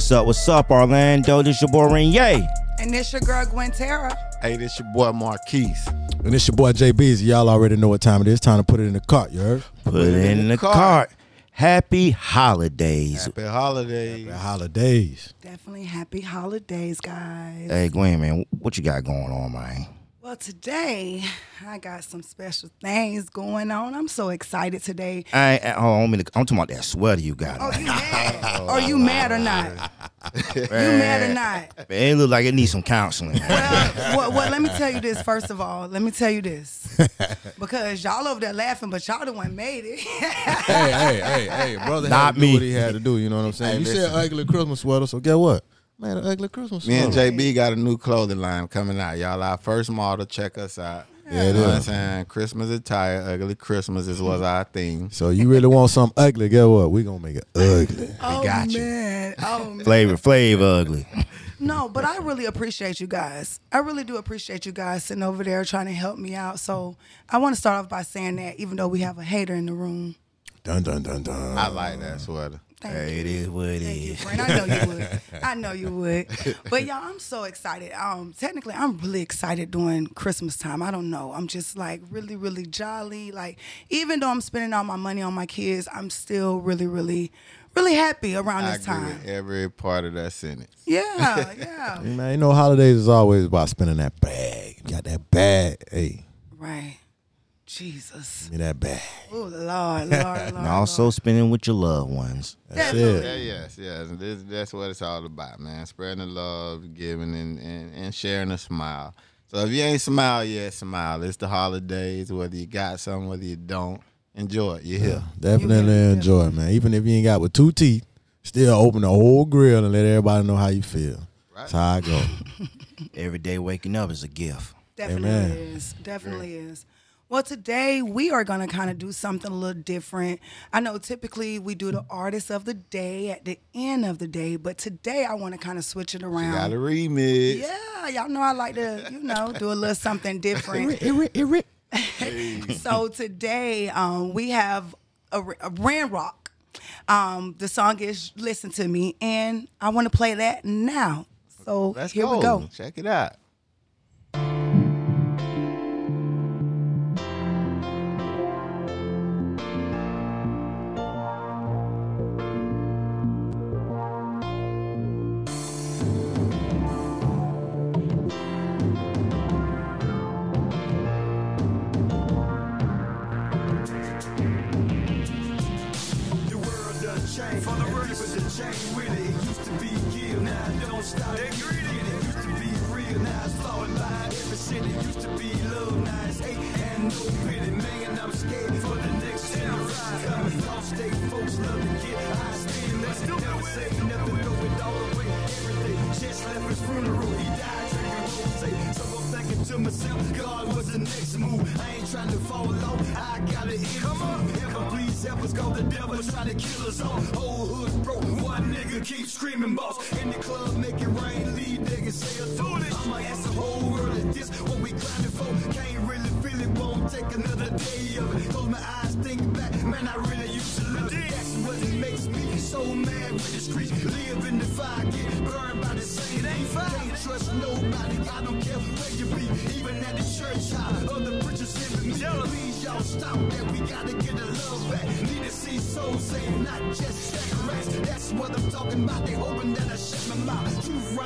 What's up? What's up, Orlando? This your boy Renye. And this your girl Gwen Terra. Hey, this your boy Marquise. And it's your boy Jay Beezy. Y'all already know what time it is. Time to put it in the cart, you heard? Put it in the cart. cart. Happy holidays. Happy holidays. The holidays. Definitely happy holidays, guys. Hey, Gwen, man, what you got going on, man? Well, today I got some special things going on. I'm so excited today. I, I, oh, hold on, a minute. I'm talking about that sweater you got. Oh, on. you mad? Are you mad or not? You mad or not? Man, it look like it needs some counseling. Well, well, well, let me tell you this first of all. Let me tell you this. Because y'all over there laughing, but y'all the one made it. hey, hey, hey, hey, brother Not had to me. do what he had to do, you know what I'm saying? Hey, you listen. said ugly Christmas sweater, so get what? Man, an ugly Christmas Me and JB got a new clothing line coming out. Y'all our first model. Check us out. Yeah, it you know what I'm saying? Christmas attire, ugly Christmas is was our theme. So you really want something ugly, get what? We gonna make it ugly. oh got you. man. Oh man. Flavor, flavor, ugly. No, but I really appreciate you guys. I really do appreciate you guys sitting over there trying to help me out. So I want to start off by saying that even though we have a hater in the room, Dun dun dun dun. I like that sweater. Thank Hey, you. it is what it Thank you, friend. I know you would. I know you would. But y'all, I'm so excited. Um, technically, I'm really excited during Christmas time. I don't know. I'm just like really, really jolly. Like even though I'm spending all my money on my kids, I'm still really, really, really happy around I this agree time. with every part of that sentence. Yeah, yeah. Man, you know holidays is always about spending that bag. You got that bag. Hey, right. Jesus. give me that bag. Oh Lord, Lord, Lord. And also Lord. spending with your loved ones. That's Definitely. Yeah, it. yes, yes. This, that's what it's all about, man. Spreading the love, giving, and, and, and sharing a smile. So if you ain't smile yet, smile. It's the holidays. Whether you got something, whether you don't, enjoy it. You're here. Definitely You enjoy it, man. Even if you ain't got with two teeth, still open the whole grill and let everybody know how you feel. That's how I go. Every day waking up is a gift. Definitely Amen. is. Definitely is. Well, today we are going to kind of do something a little different. I know typically we do the artist of the day at the end of the day, but today I want to kind of switch it around. got a remix. yeah, y'all know I like to, you know, do a little something different. so today um, we have a, a Ran Rock. Um, the song is "Listen to Me," and I want to play that now. So Let's here go. we go. Check it out.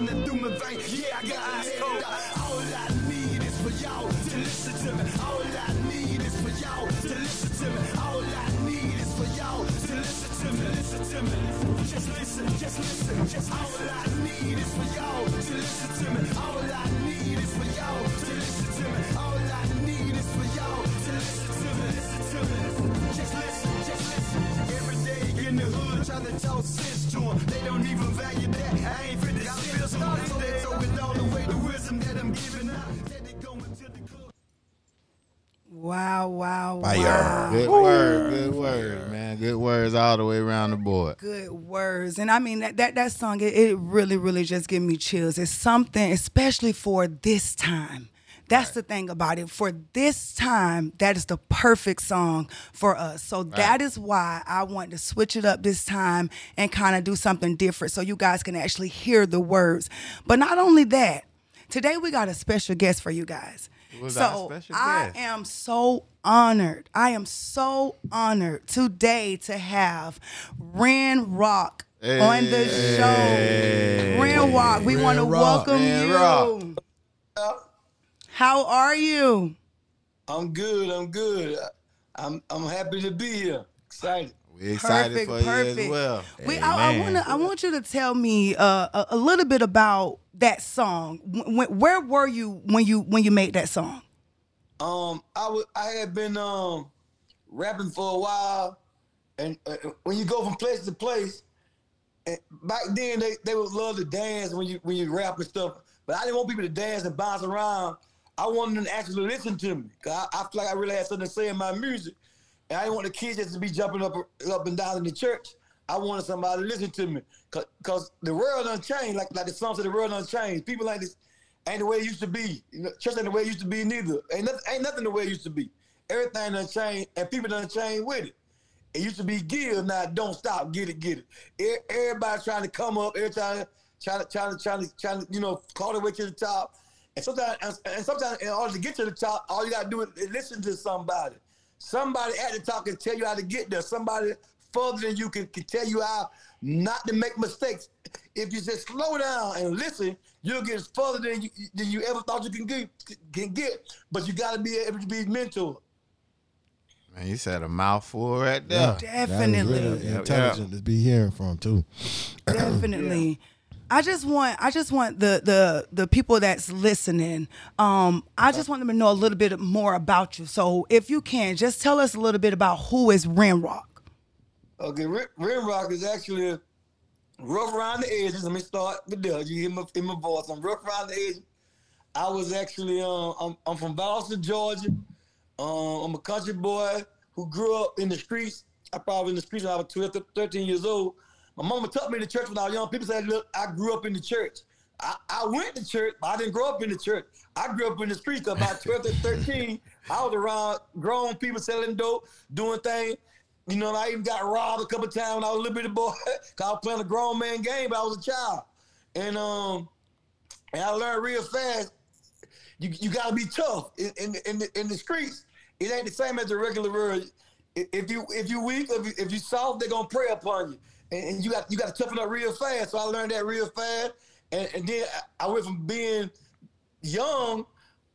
Running through my vein. Yeah, I got eyes cold. All I need is for y'all to listen to me. All I need is for y'all to listen to me. All I need is for y'all to listen to me. Listen to me. Just listen, just listen. Just all I need is for y'all to listen to me. All I need is for y'all to listen to me. All I need is for y'all to listen to me. Listen to me. Just listen, just listen. Every day in the hood trying to talk sense to 'em. They don't Wow, wow, Fire. wow. Good Ooh. word, good word, man. Good words all the way around the board. Good words. And I mean that that, that song, it, it really, really just gave me chills. It's something, especially for this time. That's the thing about it. For this time, that is the perfect song for us. So that is why I want to switch it up this time and kind of do something different so you guys can actually hear the words. But not only that, today we got a special guest for you guys. Who's so I guest? am so honored. I am so honored today to have Ren Rock on the show. Ren Rock, we Ren want to Rock. welcome Ren you. Rock. How are you? I'm good. I'm good. I'm I'm happy to be here. Excited. We're excited Perfect, for you as well. We, I, I want to. I want you to tell me uh, a, a little bit about that song. When, where were you when you when you made that song? Um, I was I had been um rapping for a while, and uh, when you go from place to place, and back then they, they would love to dance when you when you rap and stuff. But I didn't want people to dance and bounce around. I wanted them to actually listen to me. I, I feel like I really had something to say in my music, and I didn't want the kids just to be jumping up up and down in the church. I wanted somebody to listen to me, Cause, Cause the world done changed. Like like the song said, the world done changed. People like this ain't the way it used to be. You know, church ain't the way it used to be neither. Ain't nothing, ain't nothing the way it used to be. Everything done changed, and people done changed with it. It used to be give, now don't stop, get it, get it. Everybody trying to come up, every time trying to, trying to, trying to, trying to, you know, call their way to the top. And sometimes, and- and sometimes, in order to get to the top, all you gotta do is is listen to somebody. Somebody at the top can tell you how to get there. Somebody further than you can, can tell you how not to make mistakes. If you just slow down and listen, you'll get further than you than you ever thought you can get. Can get. But you gotta be able to be mentored. Man, you said a mouthful right there. Yeah, Definitely. That was really Yeah, intelligent to be hearing from too. Definitely. I just want I just want the the the people that's listening. Um, I just want them to know a little bit more about you. So if you can, just tell us a little bit about who is Ren Rock. Okay, Rim, Rim Rock is actually rough around the edges. Let me start with that. You hear my, in my voice. I'm rough around the edges. I was actually, um, I'm, I'm from Boston, Georgia. Um, I'm a country boy who grew up in the streets. I probably in the streets when I was 12, 13 years old. My mama took me to church when I was young. People said, look, I grew up in the church. I, I went to church, but I didn't grow up in the church. I grew up in the streets 'cause about 12 to 13. I was around grown people selling dope, doing things. You know, I even got robbed a couple times when I was a little bitty boy. Cause I was playing a grown man game, but I was a child. And um, and I learned real fast. You you gotta be tough in in the, in the, in the streets. It ain't the same as the regular world. If you if you weak, if you, if you soft, they're gonna prey upon you, and, and you got you got to toughen up real fast. So I learned that real fast, and, and then I- went from being young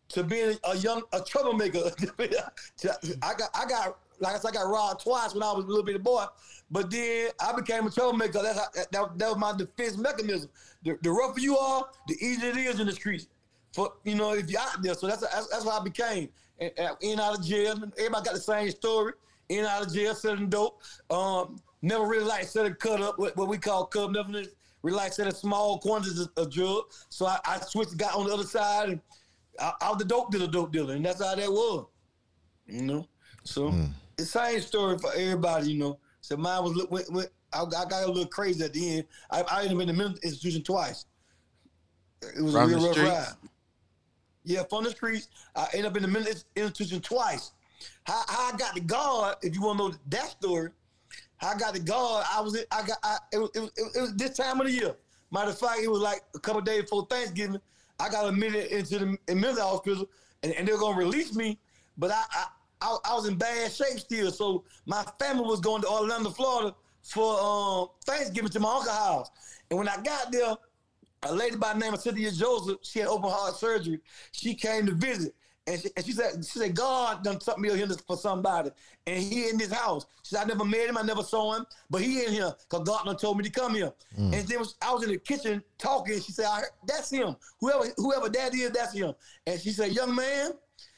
to being a young a troublemaker. I got I got like I said, I got robbed twice when I was a little bitty boy, but then I became a troublemaker. That's how, that, that, that was my defense mechanism. The, the rougher you are, the easier it is in the streets. For you know, if you're out there, so that's that's, that's what I became. And, and in out of jail, everybody got the same story. In out of jail, selling dope. Um, never really like selling cut up, what, what we call cut up. Never really like selling small quantities of, of drug. So I, I switched, got on the other side, and I, I was the dope dealer, dope dealer, and that's how that was. You know, so it's the same story for everybody. You know, so mine was li- went, went, I, I got a little crazy at the end. I, I ended up in the mental institution twice. It was From a real rough streets? ride. Yeah, from the streets. I ended up in the mental institution twice. How, how I got to guard, if you want to know that story, I got the guard, I was, I got, I, it, was, it, it was this time of the year. Matter of fact, it was like a couple days before Thanksgiving. I got admitted into the in mental hospital, and, and they were gonna release me, but I, I, I, I was in bad shape still. So my family was going to Orlando, Florida for um, Thanksgiving to my uncle's house. And when I got there, a lady by the name of Cynthia Joseph, she had open heart surgery. She came to visit. And she, and she said, she said, God done took me here for somebody. And he in this house. She said, I never met him, I never saw him, but he in here because God done told me to come here. Mm. And then I was in the kitchen talking. She said, I heard, that's him. Whoever whoever that is, that's him. And she said, young man,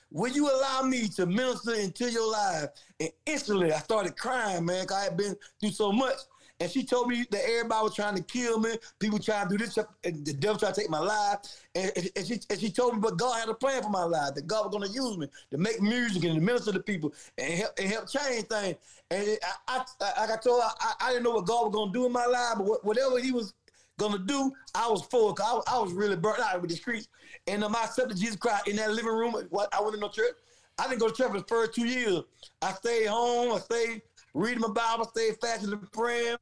will you allow me to minister into your life? And instantly I started crying, man, 'cause I had been through so much. And she told me that everybody was trying to kill me. People trying to do this, and the devil trying to take my life. And, and, she and she told me, but God had a plan for my life. That God was going to use me to make music and to minister to people and help and help change things. And I, I, like told her, I, I didn't know what God was going to do in my life, but whatever He was gonna do, I was. Cause I, I was really burnt out with the streets. And um, I accepted Jesus Christ in that living room. What I went in no church. I didn't go to church for the first two years. I stayed home. I stayed reading my Bible. stayed fasting and praying.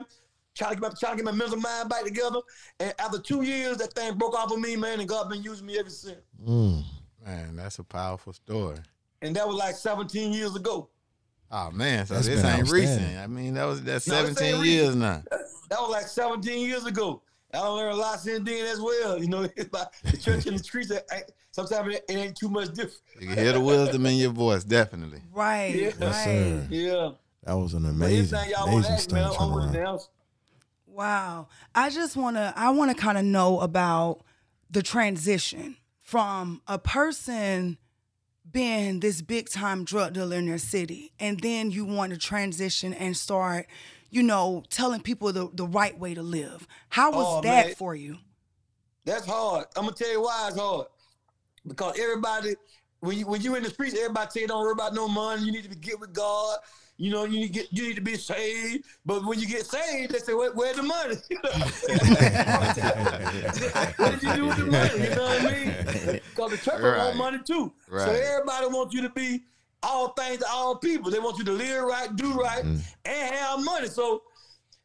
Trying to get my trying to get my mental mind back together. And after two years, that thing broke off of me, man. And God been using me ever since. Mm. Man, that's a powerful story. And that was like 17 years ago. Oh man, so That's this ain't recent. I mean, that was that's No, 17 years now. That was like 17 years ago. I learned a lot since then as well. You know, it's like the church and the streets. it Sometimes it ain't too much different. You can hear the wisdom in your voice, definitely. Right. Yeah. Right. Yes, sir. Yeah. That was an amazing, anything y'all amazing ask, man, stuff. I'm with it now. Wow. I just want to I want to kind of know about the transition from a person being this big time drug dealer in their city and then you want to transition and start, you know, telling people the, the right way to live. How was Oh, that man. for you? That's hard. I'm gonna tell you why it's hard. Because everybody, when you when you in the streets, everybody tell you don't worry about no money. You need to be get with God. You know, you need to get you need to be saved. But when you get saved, they say, Where, "Where's the money?" what did you do with the money? You know what I mean? Because the church Right. want money too. So everybody wants you to be all things to all people. They want you to live right, do right, Mm. and have money. So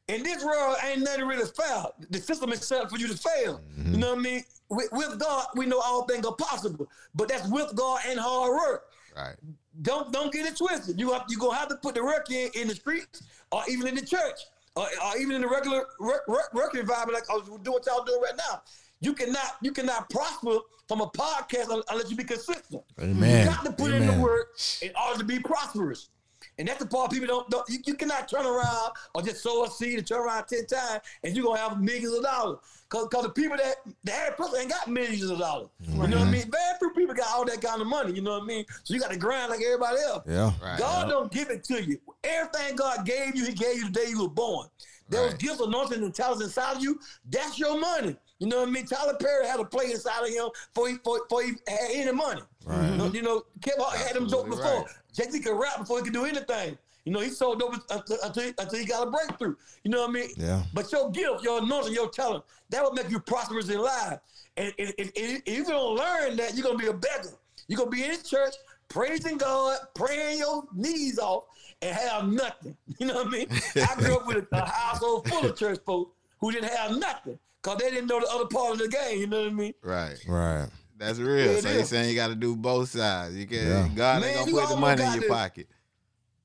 in this world, ain't nothing really fair. The system is set up for you to fail. You know what I mean? With, with God, we know all things are possible, but that's with God and hard work. Right. Don't don't get it twisted. You have you gonna have to put the work in in the streets or even in the church or, or even in the regular work, work, work environment like I was doing what y'all doing right now. You cannot you cannot prosper from a podcast unless you be consistent. Amen. You got to put in the work in order to be prosperous. And that's the part people don't, don't you, you cannot turn around or just sow a seed and turn around 10 times and you're gonna have millions of dollars. Cause, Cause the people that the average person ain't got millions of dollars. You know what I mm-hmm. mean? Bad few people got all that kind of money, you know what I mean? So you gotta grind like everybody else. Yeah. Right. God don't give it to you. Everything God gave you, He gave you the day you were born. There Right. gifts, anointing, and talents inside of you, that's your money. You know what I mean? Tyler Perry had a play inside of him before he, before, before he had any money. Right. You know, you know Kevin Hart had him Absolutely before. right. Jay Z could rap before he could do anything. You know, he sold over until, until, he, until he got a breakthrough. You know what I mean? Yeah. But your gift, your anointing, your talent, that will make you prosperous in life. And if, if, if if you don't learn that, you're gonna be a beggar. You're gonna be in church, praising God, praying your knees off, and have nothing. You know what I mean? I grew up with a, a household full of church folks who didn't have nothing because they didn't know the other part of the game. You know what I mean? Right. Right. That's real. Yeah, it so you're saying you got to do both sides. You can Yeah. God Man, ain't gonna put the money in your this. pocket.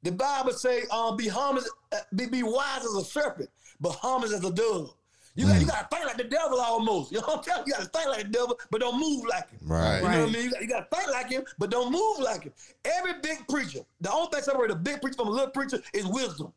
The Bible say, um, be harmless, uh, be, be wise as a serpent, but harmless as a dove. You got, you got to think like the devil almost. You know what I'm telling you? You got to think like the devil, but don't move like him. Right. You know what I mean? You got, you got to think like him, but don't move like him. Every big preacher, the only thing separates a big preacher from a little preacher is wisdom.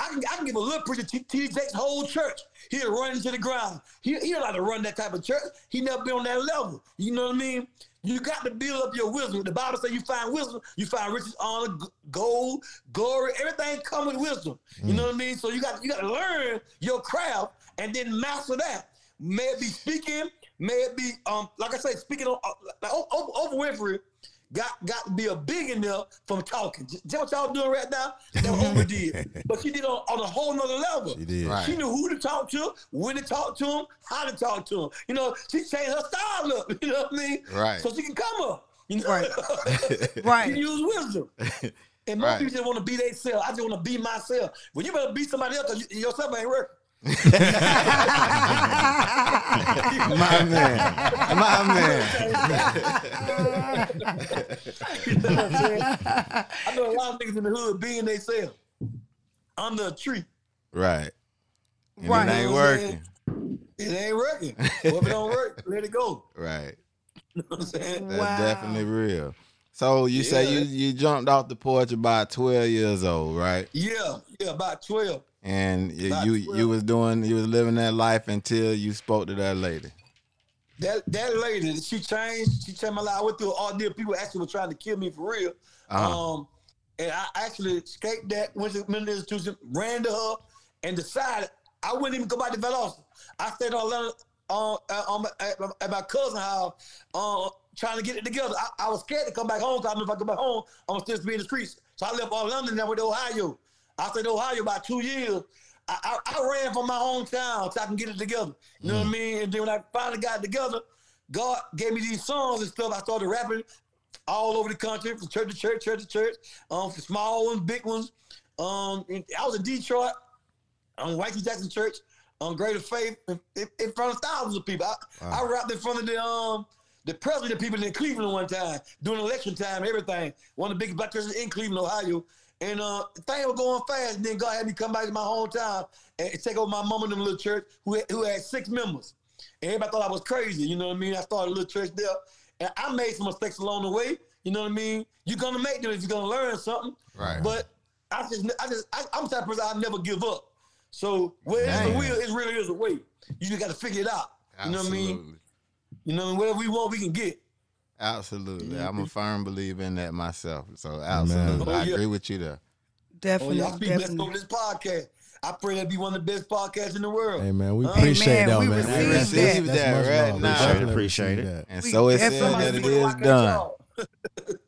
I can, I can give a little preacher T.D. Jakes' whole church. He'll run into the ground. He, he don't like to run that type of church. He never been on that level. You know what I mean? You got to build up your wisdom. The Bible says you find wisdom, you find riches, honor, gold, glory. Everything come with wisdom. You know what I mean? So you got you got to learn your craft and then master that. May it be speaking, may it be um like I say, speaking on uh, like O- O- Oprah Winfrey got got to be a big billionaire from talking. Just just what y'all doing right now, that what Oprah did. But she did on, on a whole nother level. She did. Right. She knew who to talk to, when to talk to him, how to talk to him. You know, she changed her style up. You know what I mean? Right. So she can come up. You know? Right. she Right. use wisdom. And most Right. people just want to be themselves. I just want to be myself. Well, you better be somebody else because you, yourself ain't working. My man. My man. You know what I'm saying? I know a lot of niggas in the hood being they themselves under a tree. Right. And Right. it ain't You know what I'm working. It ain't working. well, if it don't work, let it go. Right. You know what I'm saying? That's Wow. definitely real. So you say you you jumped off the porch about 12 years old, right? Yeah, yeah, about 12. And About you 12. you was doing you was living that life until you spoke to that lady. That that lady, she changed. She changed my life. I went through an ordeal. People actually were trying to kill me for real. Uh-huh. Um, and I actually escaped that. Went to the mental institution, ran to her, and decided I wouldn't even go back to Valdosta. I stayed on Atlanta uh, uh, at, my- at my cousin's house, uh, trying to get it together. I, I was scared to come back home because I knew if I go back home, I'm still be in the streets. So I left Atlanta and I went to Ohio. I stayed in Ohio about two years. I, I, I ran from my hometown so I can get it together. You know what I mean? And then when I finally got together, God gave me these songs and stuff. I started rapping all over the country, from church to church, church to church, um, from small ones, big ones. Um, I was in Detroit, on Wayne T. Jackson Church, on Greater Faith, in, in- front of thousands of people. I, I rapped in front of the um the president of people in Cleveland one time during election time, everything. One of the biggest black churches in Cleveland, Ohio. And uh, things were going fast. And then God had me come back to my hometown and take over my mom and them little church who had, who had six members. And everybody thought I was crazy. You know what I mean? I started a little church there. And I made some mistakes along the way. You know what I mean? You're gonna make them if you're gonna learn something. Right. But I just, I just, I, I'm the type of person I never give up. So where a Man. will, it really is a way. You just got to figure it out. You know what I mean? You know, whatever we want, we can get. Absolutely. I'm a firm believer in that myself. So absolutely. Oh, I agree with you there. Oh, Definitely, y'all be blessed definitely. over this podcast. I pray that be one of the best podcasts in the world. Hey man, we Huh? appreciate Amen. that, We man. receive that. that's That right love. now. Definitely Appreciate it. that. And We so it said that it Somebody done.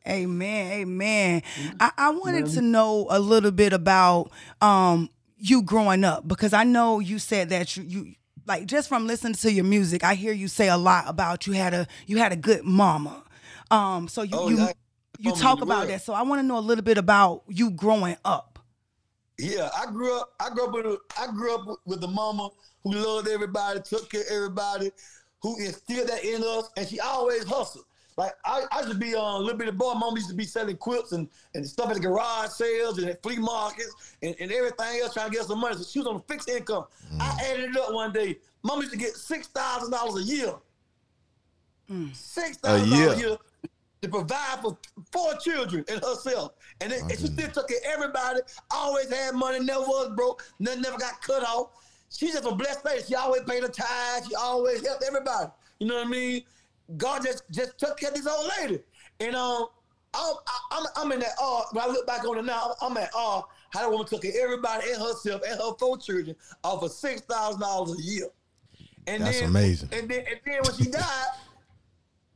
Amen. Amen. I, I wanted to know a little bit about um you growing up because I know you said that you you like just from listening to your music, I hear you say a lot about you had a you had a good mama. Um so you Oh, you, yeah. you talk about world. that. So I want to know a little bit about you growing up. Yeah, I grew up. I grew up with. A, I grew up with, with a mama who loved everybody, took care of everybody, who instilled that in us, and she always hustled. Like I, I used to be on a little bit of boy. Mama used to be selling quips and, and stuff at the garage sales and at flea markets and, and everything else, trying to get some money. So she was on a fixed income. I mm. added it up one day. Mama used to get six thousand dollars a year. Mm. Six thousand dollars a year. To provide for four children and herself. And, it, and she still took care of everybody, always had money, never was broke, nothing never got cut off. She's just a blessed lady. She always paid her tithes. She always helped everybody. You know what I mean? God just just took care of this old lady. And um, I'm, I'm, I'm in that awe. When I look back on it now, I'm at awe how that woman took care of everybody and herself and her four children off of $6,000 a year. And That's then, amazing. And then, and then when she died,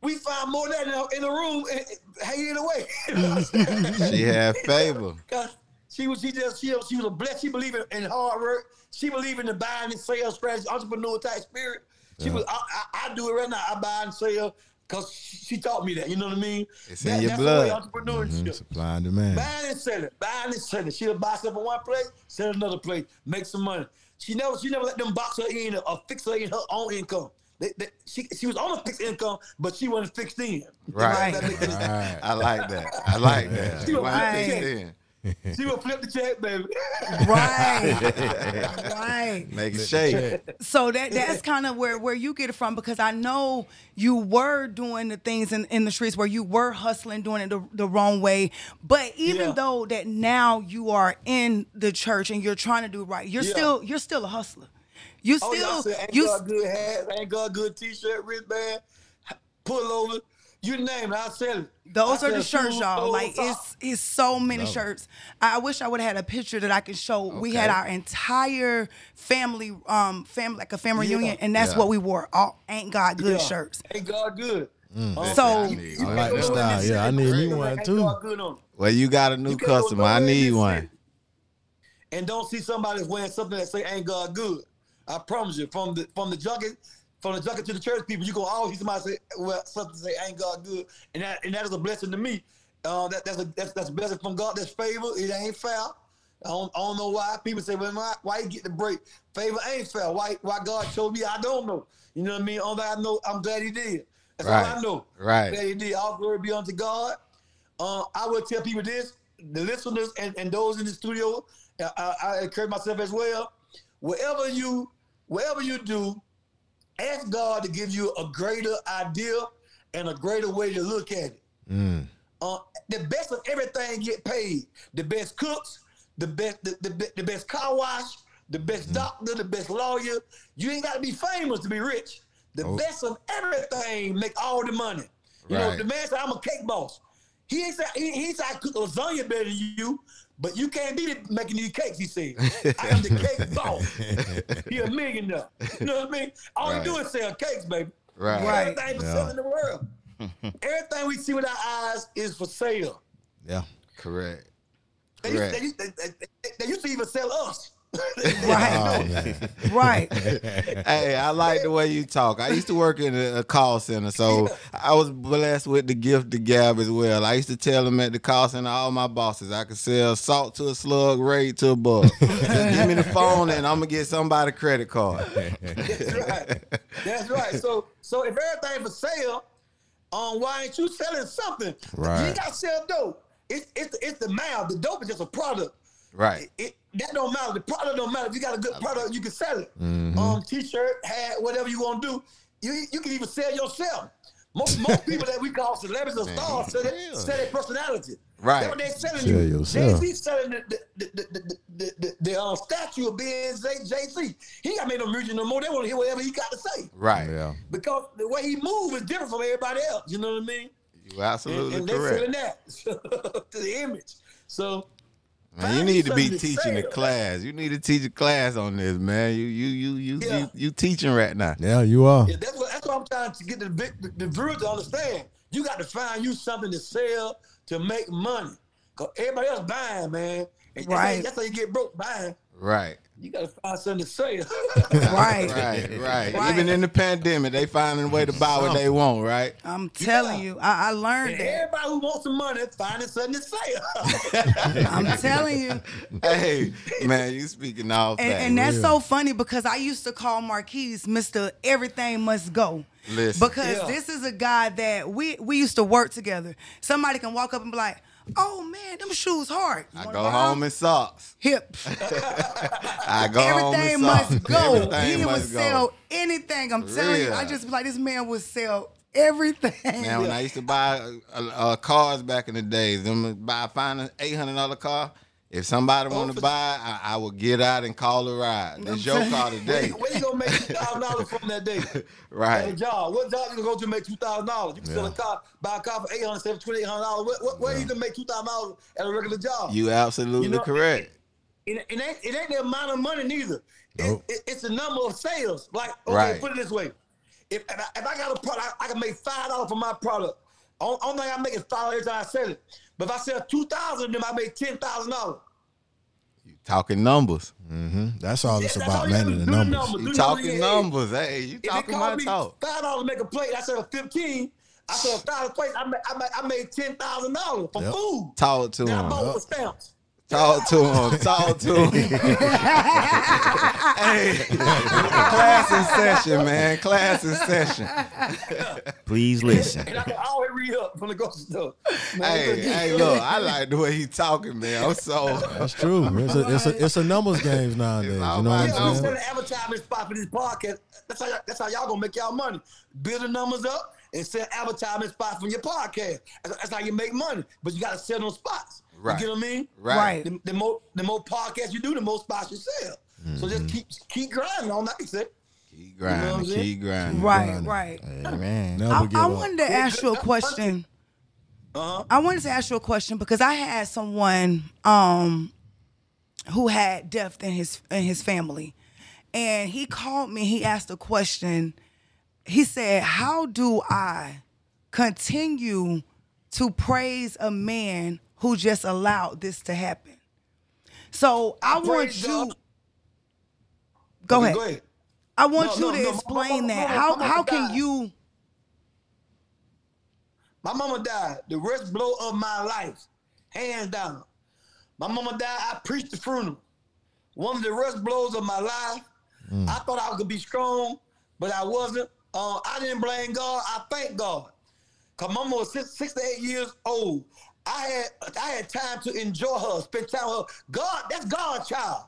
we find more than that in the, in room and and hanging away. You know what I'm saying? She had favor. She was she just she, she was a blessed. She believed in, in hard work. She believed in the buying and sale strategy, entrepreneur type spirit. She was I, I, I do it right now. I buy and sell because she, taught me that. You know what I mean? It's That- in your that's blood. Entrepreneurship. Mhm, Supply and demand. Buying and selling, buying and selling. She'll buy stuff in one place, sell another place, make some money. She never, she never let them box her in or fix her in her own income. They, they, she, she was on a fixed income, but she wasn't fixed in. Right. That makes sense. Right. I like that. I like that. She was right. fixed in? She will flip the check, baby. Right. right. Make it shake. So that that's kind of where where you get it from because I know you were doing the things in, in the streets where you were hustling, doing it the, the wrong way. But even Yeah. though that now you are in the church and you're trying to do right, you're Yeah. still you're still a hustler. You Oh, y'all still said ain't you got good hats, ain't got good t-shirt, wristband, pullover, you name it, I sell it. Those I are the shirts, y'all. Like socks. it's it's so many shirts. I I wish I would have had a picture that I could show. We had our entire family, um, family like a family Yeah. reunion, and that's Yeah. what we wore. All ain't God good Yeah. shirts. Ain't God good. Uh, So- I need. I like the style. Yeah, I need me one too. On. Well, you got a new You customer. I need one. city And don't see somebody wearing something that say ain't God good. I promise you, from the from the junket, from the junket to the church people, you gonna always see somebody say well something say ain't God good, and that and that is a blessing to me. Uh, that that's a that's, that's a blessing from God. That's favor. It ain't fair. I don't, I don't know why people say, well, why, why you get the break? Favor ain't fair. Why why God told me? I don't know. You know what I mean? All that I know, I'm glad He did. That's all Right. I know. Right. Glad He did. All glory be unto God. Uh, I will tell people this: the listeners and, and those in the studio. I, I, I encourage myself as well. Wherever you, wherever you do, ask God to give you a greater idea and a greater way to look at it. Mm. Uh, the best of everything get paid. The best cooks, the best, the, the, the best car wash, the best doctor, the best lawyer. You ain't got to be famous to be rich. The Oh. best of everything make all the money. You know, the man said, "I'm a cake boss." He ain't say he, he said I cook lasagna better than you, but you can't be the- making these cakes. He said, I am the cake boss. He a millionaire. You know what I mean? All Right. he do is sell cakes, baby. Right. Right. Everything for Yeah. sale in the world. Everything we see with our eyes is for sale. Yeah. Correct. They Correct. used, they, they, they used to even sell us. Right. Oh. Right. Hey, I like the way you talk. I used to work in a, call center, so I was blessed with the gift of gab as well. I used to tell them at the call center, all my bosses, I could sell salt to a slug, raid to a bug. Just give me the phone, and I'm gonna get somebody a credit card. That's right. That's right. So so if everything for sale, um, why ain't you selling something? You Right. ain't got to sell dope. It's it's it's the mouth. The dope is just a product. Right. It, that don't matter. The product don't matter. If you got a good product, you can sell it. Mm-hmm. Um, t-shirt, hat, whatever you want to do, you you can even sell yourself. Most most people that we call celebrities or Man, stars sell, their- yeah. sell their personality. Right. That's what they selling Sell you. yourself. Jay Z selling the the the the, the, the, the, the uh, statue of being Jay Z. He got made no music no more. They want to hear whatever he got to say Right. Yeah. because the way he move is different from everybody else. You know what I mean? You absolutely and, and they correct. selling that to the image. So Man, you need to be teaching a class. You need to teach a class on this, man. You you you you Yeah. you, you teaching right now. Yeah, you are. Yeah, that's what that's what I'm trying to get the big the, the viewers to understand. You got to find you something to sell to make money. Cause everybody else buying, man. And that's how- Right. That's how you get broke buying. Right. You got to find something to sell. Right. Right, right. Right. Even in the pandemic, they finding a way to buy what they want, right? I'm telling Yeah. you, I, I learned and that. everybody who wants some money finding something to sell. I'm telling you. Hey, man, you speaking all And, facts. and that's so funny because I used to call Marquise Mr. Everything Must Go. Listen. Because Yeah. this is a guy that we we used to work together. Somebody can walk up and be like, "Oh man, them shoes hard." You I go home home in socks. hip. I go home Everything in must socks. go. Everything he would must go. sell anything. I'm telling you, I just like, this man would sell everything. Man, when I used to buy uh, uh, cars back in the days, them buy find an eight hundred dollar car. If somebody want to buy, I, I would get out and call a ride. This your car where, today, you, where you gonna make two thousand dollars from that day? Right? job. What job you gonna go to make two thousand dollars? You can sell a car, buy a car for eight hundred, seven, twenty eight hundred dollars. Where, where, where you gonna make two thousand dollars at a regular job? You absolutely You know- correct. it, it ain't it ain't the amount of money neither. Nope. it- it's the number of sales. Like okay, Right. put it this way: if if I, if I got a product, I, I can make five dollars for my product. On- Only thing I make is five dollars every time I sell it. But if I sell two thousand of them, I make ten thousand dollars. You talking numbers. hmm That's all it's That's about, all man. The numbers. numbers. You talking numbers. Hey, you If it talking my me talk. five dollars to make a plate, I sell fifteen. I sell a thousand plates. I made I made, I made ten thousand dollars for Yep. food. Talk to Now I him. bought with stamps. Talk to him. Talk to him. hey, class in session, man. Class in session. Please listen. And I can always read up from the grocery store. Man, Hey, hey, look, I like the way he talking, man. I'm so. That's true. It's a it's a it's a numbers games nowadays. You know what I'm Yeah, we saying? set an advertisement spot for this podcast. That's how y'all, that's how y'all gonna make y'all money. Build the numbers up and set advertisement spots from your podcast. That's, that's how you make money. But you gotta set those spots. Right. You get what I mean? Right. The, the more the more podcasts you do, the more spots you sell. So just keep keep grinding on that. Say. Keep You know grinding. Keep grinding. right, Grinding. right. Man. Never I, give I up. wanted to ask you a question. Uh huh. I wanted to ask you a question because I had someone um who had death in his in his family. And he called me, he asked a question. He said, How do I continue to praise a man who just allowed this to happen? So I, want praise you God. go Okay, ahead. Go ahead. I want No, you no, to no, explain my- that. my- How my how mama can died. you My mama died. The worst blow of my life, hands down. My mama died. I preached the funeral. One of the worst blows of my life. I thought I could be strong, but I wasn't. Uh, I didn't blame God. I thank God. Cause mama was six, six to eight years old. I had I had time to enjoy her, spend time with her. God, that's God's child.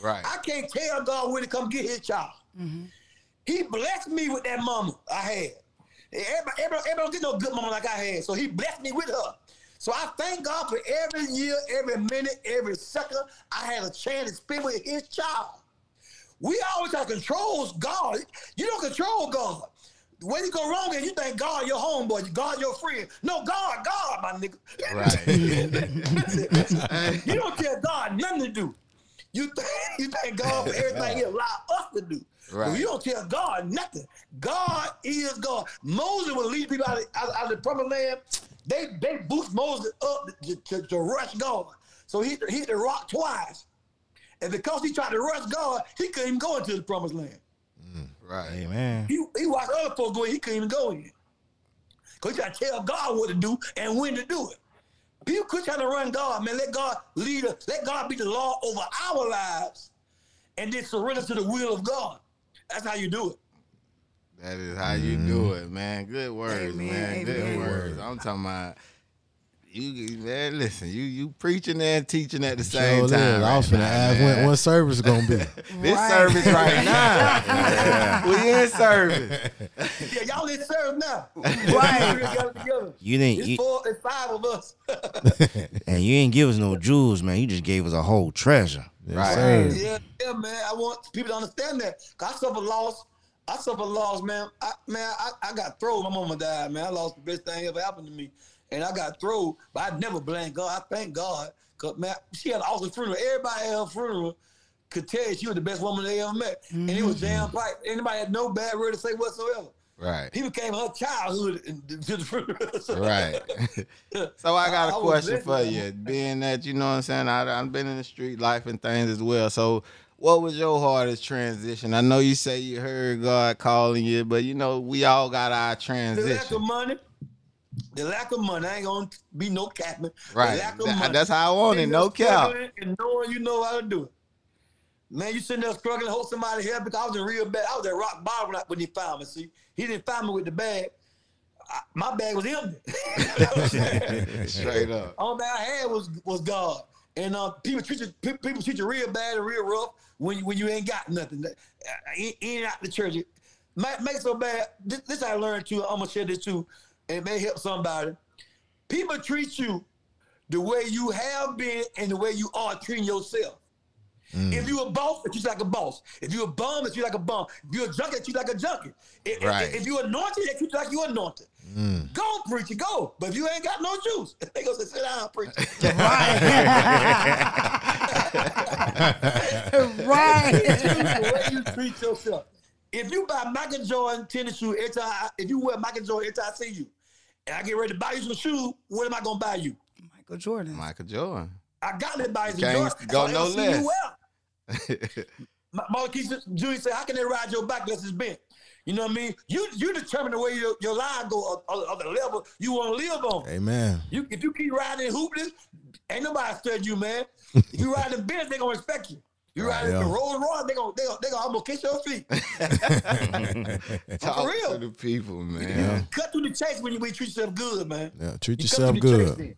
Right. I can't tell God when to come get his child. Mm-hmm. He blessed me with that mama I had. Everybody, everybody, everybody don't get no good mama like I had. So he blessed me with her. So I thank God for every year, every minute, every second I had a chance to spend with his child. We always try to control God. You don't control God. Where you go wrong and you think God your homeboy, God your friend. No, God, God, my nigga. Right. you don't tell God nothing to do. You think you thank God for everything He allowed us to do. Right. You don't tell God nothing. God is God. Moses would lead people out of, out, out of the promised land. They they boost Moses up to, to, to rush God. So he hit, hit the rock twice. And because he tried to rush God, he couldn't even go into the promised land. Right. Amen. He, he watched other folks go in, he couldn't even go in. Because he tried to tell God what to do and when to do it. People quit trying to run God, man. Let God lead us. Let God be the law over our lives and then surrender to the will of God. That's how you do it. That is how you do mm-hmm. it, man. Good words, Amen, man. Good amen. words. I'm talking about you, man. Listen, you you preaching and teaching at the same Sure time. is. I was right finna now, ask when, when service is gonna be. This Right. service right now. we in service. Yeah, y'all in service now. Right. We got it together. You didn't, It's you, four, it's five of us. and you didn't give us no jewels, man. You just gave us a whole treasure. Yes, Right. sir. yeah, yeah, man. I want people to understand that. 'Cause I suffer loss. I suffer loss, man. I, man, I, I got thrown. My mama died, man. I lost the best thing ever happened to me. And I got thrown, but I never blame God. I thank God. Cause man, she had an awesome funeral. Everybody at her funeral could tell you she was the best woman they ever met. And it was damn mm-hmm. right. Anybody had no bad word to say whatsoever. Right. He became her childhood to the funeral. Right. so I got a I question blessed, for you. Being that you know what I'm saying, I, I've been in the street life and things as well. So, what was your hardest transition? I know you say you heard God calling you, but you know we all got our The lack of transition. money. The lack of money. I ain't gonna be no captain. Right. The lack of That- money. that's how I want it. No cap. And knowing you know how to do it. Man, you sitting there struggling, to hold somebody help because I was in real bad. I was at rock bottom when, he found me. See, he didn't find me with the bag. I, my bag was empty. You know what I'm saying? Straight up. All that I had was was God. And uh, people treat you people treat you real bad and real rough when you, when you ain't got nothing. Uh, In, in out the church, it make, make so bad. This, this I learned too. I'm gonna share this too, and it may help somebody. People treat you the way you have been and the way you are treating yourself. Mm. If you're a boss, they treat you like a boss. If you a bum, they treat you like a bum. If you a junkie, they treat you like a junkie. If, if- Right. if, you anointed, they treat you like you anointed. Mm. Go preach it, go. But if you ain't got no juice, they gonna say, sit down, preach. right. Right. the way you treat yourself. If you buy Michael Jordan tennis shoes every time, I- if you wear Michael Jordan every time I see you, and I get ready to buy you some shoes, what am I gonna buy you? Michael Jordan. Michael Jordan. I got to buy you some Can't go so no don't you less. well. Ma- Martin King Jr. said, "How can they ride your back unless it's bent?" You know what I mean? You you determine the way your, your line go uh, uh, or, or the level you want to live on. Amen. You if you keep riding hoopless, ain't nobody study you, man. If you ride in Benz, they gonna respect you. You Right, ride in yeah. the Rolls Royce, they gonna they gonna, they gonna almost kiss your feet. Talk real. to the people, man. Yeah. Cut through the chase when you, when you treat yourself good, man. Yeah, treat You yourself cut chase good. then. You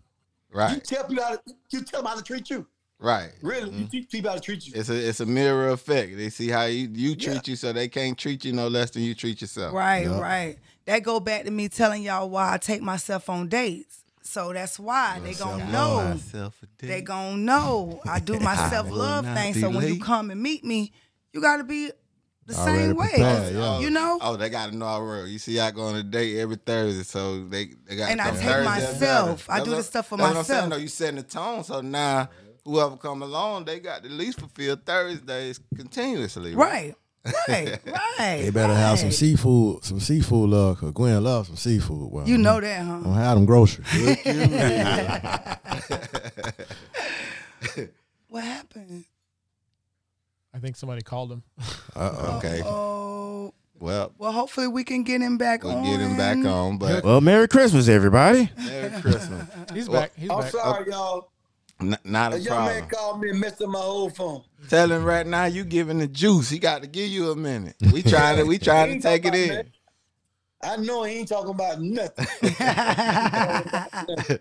Right. tell people how to, you tell them how to treat you. Right. Really, you mm-hmm. teach people how to treat you. It's a it's a mirror effect. They see how you you treat Yeah. you, so they can't treat you no less than you treat yourself. Right, Yup. right. That go back to me telling y'all why I take myself on dates. So that's why they gonna know. They date. gonna know I do my self love thing. be So when you come and meet me, you gotta be the Already same way. prepared, yeah. You know. Oh, they got to know our real. You see, I go on a date every Thursday, so they they got. And I take Thursday myself. I do what- the stuff for that's What I'm saying, myself. though, you setting the tone, so now whoever come along, they got to at least fulfill Thursdays continuously. Right. Right. Right. Right. They better have some seafood, some seafood love, cause Gwen loves some seafood. Well, You know that, huh? Don't have them groceries. What happened? I think somebody called him. Uh, Uh-oh. Okay. Oh, Well, well, hopefully we can get him back we'll on. get him back on, but Well, Merry Christmas, everybody. Merry Christmas. He's Well, back. He's I'm back. sorry, y'all. N- not A a young man called me and messed up my whole phone. Tell him right now you giving the juice. He got to give you a minute. We trying to we trying to take it in. I know he ain't talking about nothing.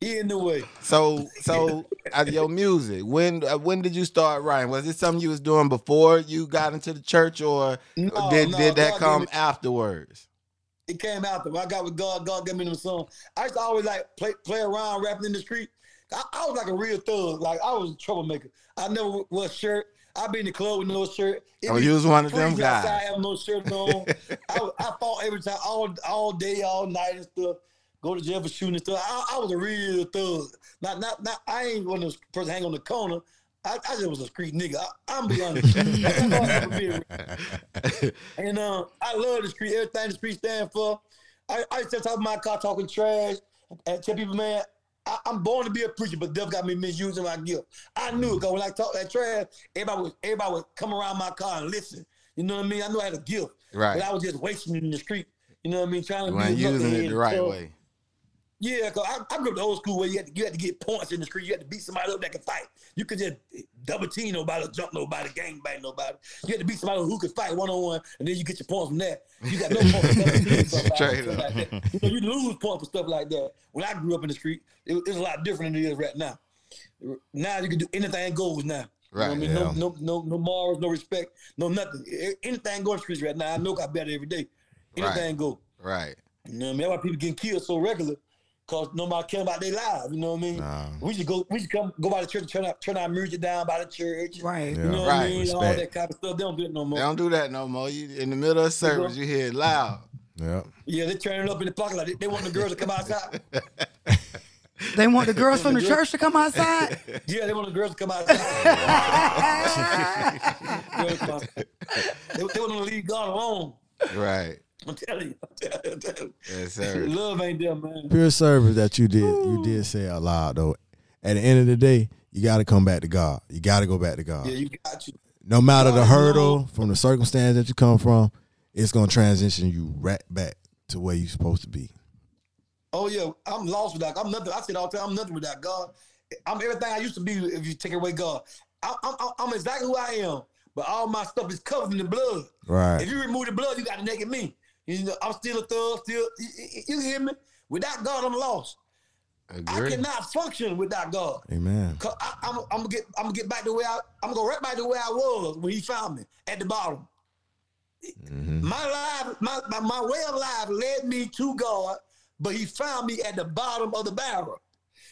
he in the way. So so uh, your music. When uh, when did you start writing? Was it something you was doing before you got into the church, or No, did no, did that God come afterwards? It came out them. I got with God. God gave me them songs. I used to always like play play around rapping in the street. I, I was like a real thug. Like I was a troublemaker. I never wore a shirt. I be in the club with no shirt. It Oh, you was one of them guys. I have no shirt on. I, I fought every time, all all day, all night and stuff. Go to jail for shooting and stuff. I, I was a real thug. Not not not. I ain't one of those person hang on the corner. I, I just was a street nigga. I, I'm be honest. That's all I ever been. And uh, I love the street. Everything the street stand for. I, I used to talk my car talking trash and tell people, man, I, I'm born to be a preacher, but devil got me misusing my gift. I knew it because when I talk that trash, everybody would everybody would come around my car and listen. You know what I mean? I knew I had a gift, Right. but I was just wasting it in the street. You know what I mean? Trying to You be using it the right way. Yeah, cause I, I grew up the old school where you had, to, you had to get points in the street. You had to beat somebody up that could fight. You could just double team nobody, jump nobody, gang bang nobody. You had to beat somebody who could fight one on one, and then you get your points from that. You got no points. for double teaming Straight up. like that. You know, you lose points for stuff like that. When I grew up in the street, it, was- a lot different than it is right now. Now you can do anything goes now. You know I Right, mean? yeah. No, no, no, no morals, no respect, no nothing. Anything goes in the streets right now. I know I better every day. Right. Anything go. Right. You know what I mean? That's why people getting killed so regular, cause nobody care about their lives. You know what I mean? Nah. We should go. We should come go by the church, turn out, turn our music down by the church. Right. You know what Right. I mean? All that kind of stuff. They don't do it no more. They don't do that no more. You in the middle of service, you hear it loud. Yeah. Yeah, they turn it up in the parking lot. They, they want the girls to come outside. They want the girls from the church to come outside. Yeah, they want the girls to come outside. Come outside. they, they want them to leave God alone. Right. I'm telling you. I'm telling you, I'm telling you. Yes, sir. Love ain't there, man. Pure service that you did, you did say out loud though. At the end of the day, you got to come back to God. You got to go back to God. Yeah, you got you. no matter the hurdle from the circumstance that you come from, it's gonna transition you right back to where you're supposed to be. Oh yeah, I'm lost without. I'm nothing. I said all the time, I'm nothing without God. I'm everything I used to be. If you take away God, I, I'm, I'm, I'm exactly who I am. But all my stuff is covered in the blood. Right. If you remove the blood, you got to naked me. You know, I'm still a thug. Still, you, you- hear me? Without God, I'm lost. I cannot function without God. Amen. I, I'm, I'm gonna get, I'm gonna get back to where I, I'm gonna go right back to where I was when He found me at the bottom. Mm-hmm. My life, my, my my way of life led me to God, but He found me at the bottom of the barrel.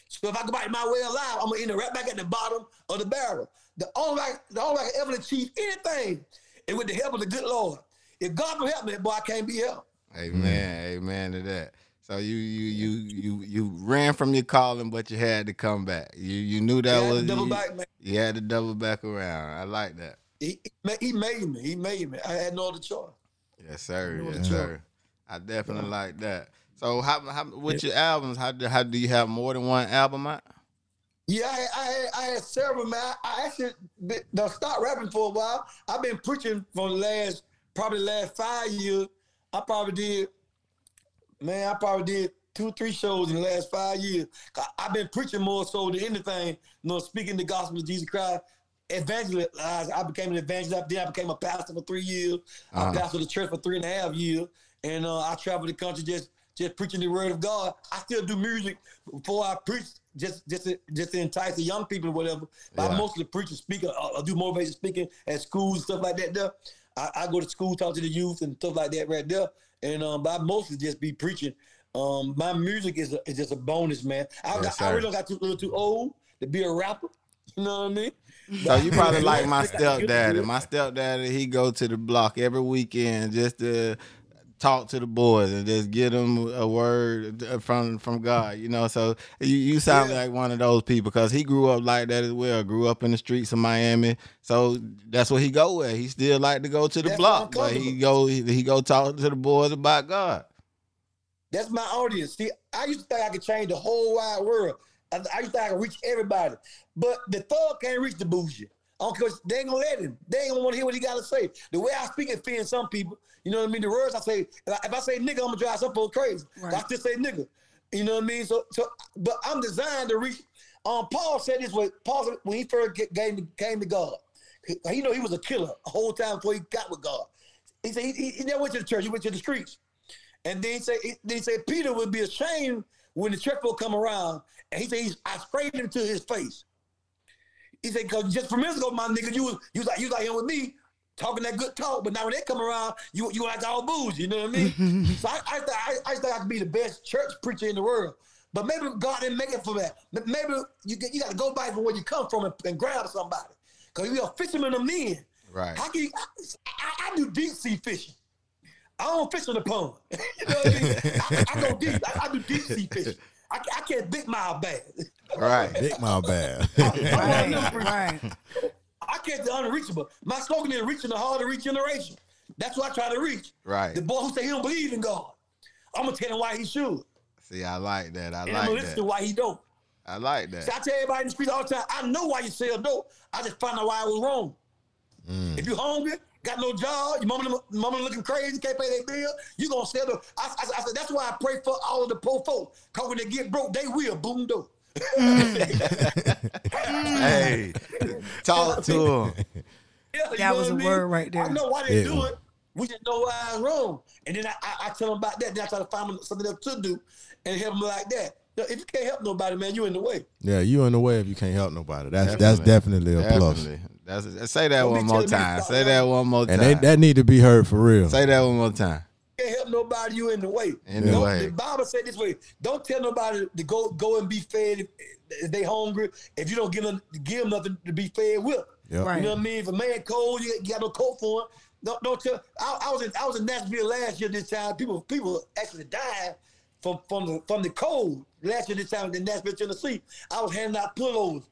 So if I go back to my way of life, I'm gonna end up right back at the bottom of the barrel. The only way, the only way I can ever achieve anything is with the help of the good Lord. If God will help me, boy, I can't be helped. Amen. Mm. Amen to that. So you you you you you ran from your calling, but you had to come back. You you knew that Yeah, I had to was double you, back, man. you had to double back around. I like that. He, he made me. He made me. I had no other choice. Yes, sir. know Yes, the sir. I definitely like that. So how how with your albums? How do how do you have more than one album out? Yeah, I, I, I had several, man. I, I actually been, done stopped rapping for a while. I've been preaching for the last, probably last five years. I probably did, man, I probably did two, three shows in the last five years. I've been preaching more so than anything, you know, speaking the gospel of Jesus Christ. Evangelist, I became an evangelist. Then I became a pastor for three years. Uh-huh. I pastored the church for three and a half years, and uh, I traveled the country just just preaching the word of God. I still do music before I preach, just just to, just to entice the young people or whatever. But Yeah. I mostly preach and speak. I, I do motivation speaking at schools and stuff like that. There, I, I go to school, talk to the youth and stuff like that right there. And um, but I mostly just be preaching. Um, my music is a, is just a bonus, man. I, Yes, got, I really got too little too old to be a rapper. You know what I mean? So you probably like my stepdaddy. My stepdaddy, he go to the block every weekend just to talk to the boys and just get them a word from from God. You know, so you you sound Yeah. like one of those people because he grew up like that as well. Grew up in the streets of Miami, so that's what he go with. He still like to go to the That's block, but he go he, he go talk to the boys about God. That's my audience. See, I used to think I could change the whole wide world. I, I used to think I could reach everybody. But the thug can't reach the bougie. Because they ain't gonna let him. They ain't gonna want to hear what he gotta say. The way I speak it offends some people. You know what I mean? The words I say, if I, if I say nigga, I'm gonna drive some folks crazy. Right. I just say nigga. You know what I mean? So, so, but I'm designed to reach. Um, Paul said this way. Paul when he first came, came to God, he, he know he was a killer a whole time before he got with God. He said he, he, he never went to the church. He went to the streets. And then he say, then he say Peter would be ashamed when the church will come around. And he said, he's, I sprayed him to his face. He said, because just from minutes ago, my nigga, you was, you was like, you was like him with me, talking that good talk. But now when they come around, you you act all booze. You know what I mean? so I, I, thought, I, I thought I could be the best church preacher in the world. But maybe God didn't make it for that. Maybe you get, you got to go back from where you come from and, and grab somebody. Cause we are fishermen of men. Right. How can you, I, I, I do deep sea fishing. I don't fish in the pond. you know what I mean? I, I go deep. I, I do deep sea fishing. I, I can't big mile bag. Right. Big mouth bad. Right, right. I catch the unreachable. My slogan is reaching the hard to reach generation. That's what I try to reach. Right. The boy who say he don't believe in God. I'm gonna tell him why he should. See, I like that. I And I'm like gonna listen to that. why he don't. I like See, I that. tell everybody in the streets all the time, I know why you sell dope. I just find out why I was wrong. Mm. If you hungry, got no job, your mama, mama looking crazy, can't pay their bill, you gonna sell dope. I, I, I said, that's why I pray for all of the poor folk. Cause when they get broke, they will boom dope. Mm. Hey, talk to him. Yeah, That was a a I mean? word right there. I know why they Yeah. do it. We just know why it's wrong. And then I, I, I tell them about that. Then I try to find something else to do and help them like that. Now, if you can't help nobody, man, you in the way. yeah, you in the way if you can't help nobody. That's that's definitely a plus. Definitely. That's say that Don't one more telling me to time. Say that one more time. And they, that need to be heard for real. say that one more time. Can't help nobody, you in the way. In the way. The Bible said this way: Don't tell nobody to go go and be fed if, if they hungry. If you don't give them give them nothing to be fed with. Yep. Right. You know what I mean? If a man cold, you, you got no coat for him. Don't don't tell. I, I was in I was in Nashville last year. This time, people people actually died from from the from the cold last year. This time in Nashville, Tennessee, I was handing out pillows.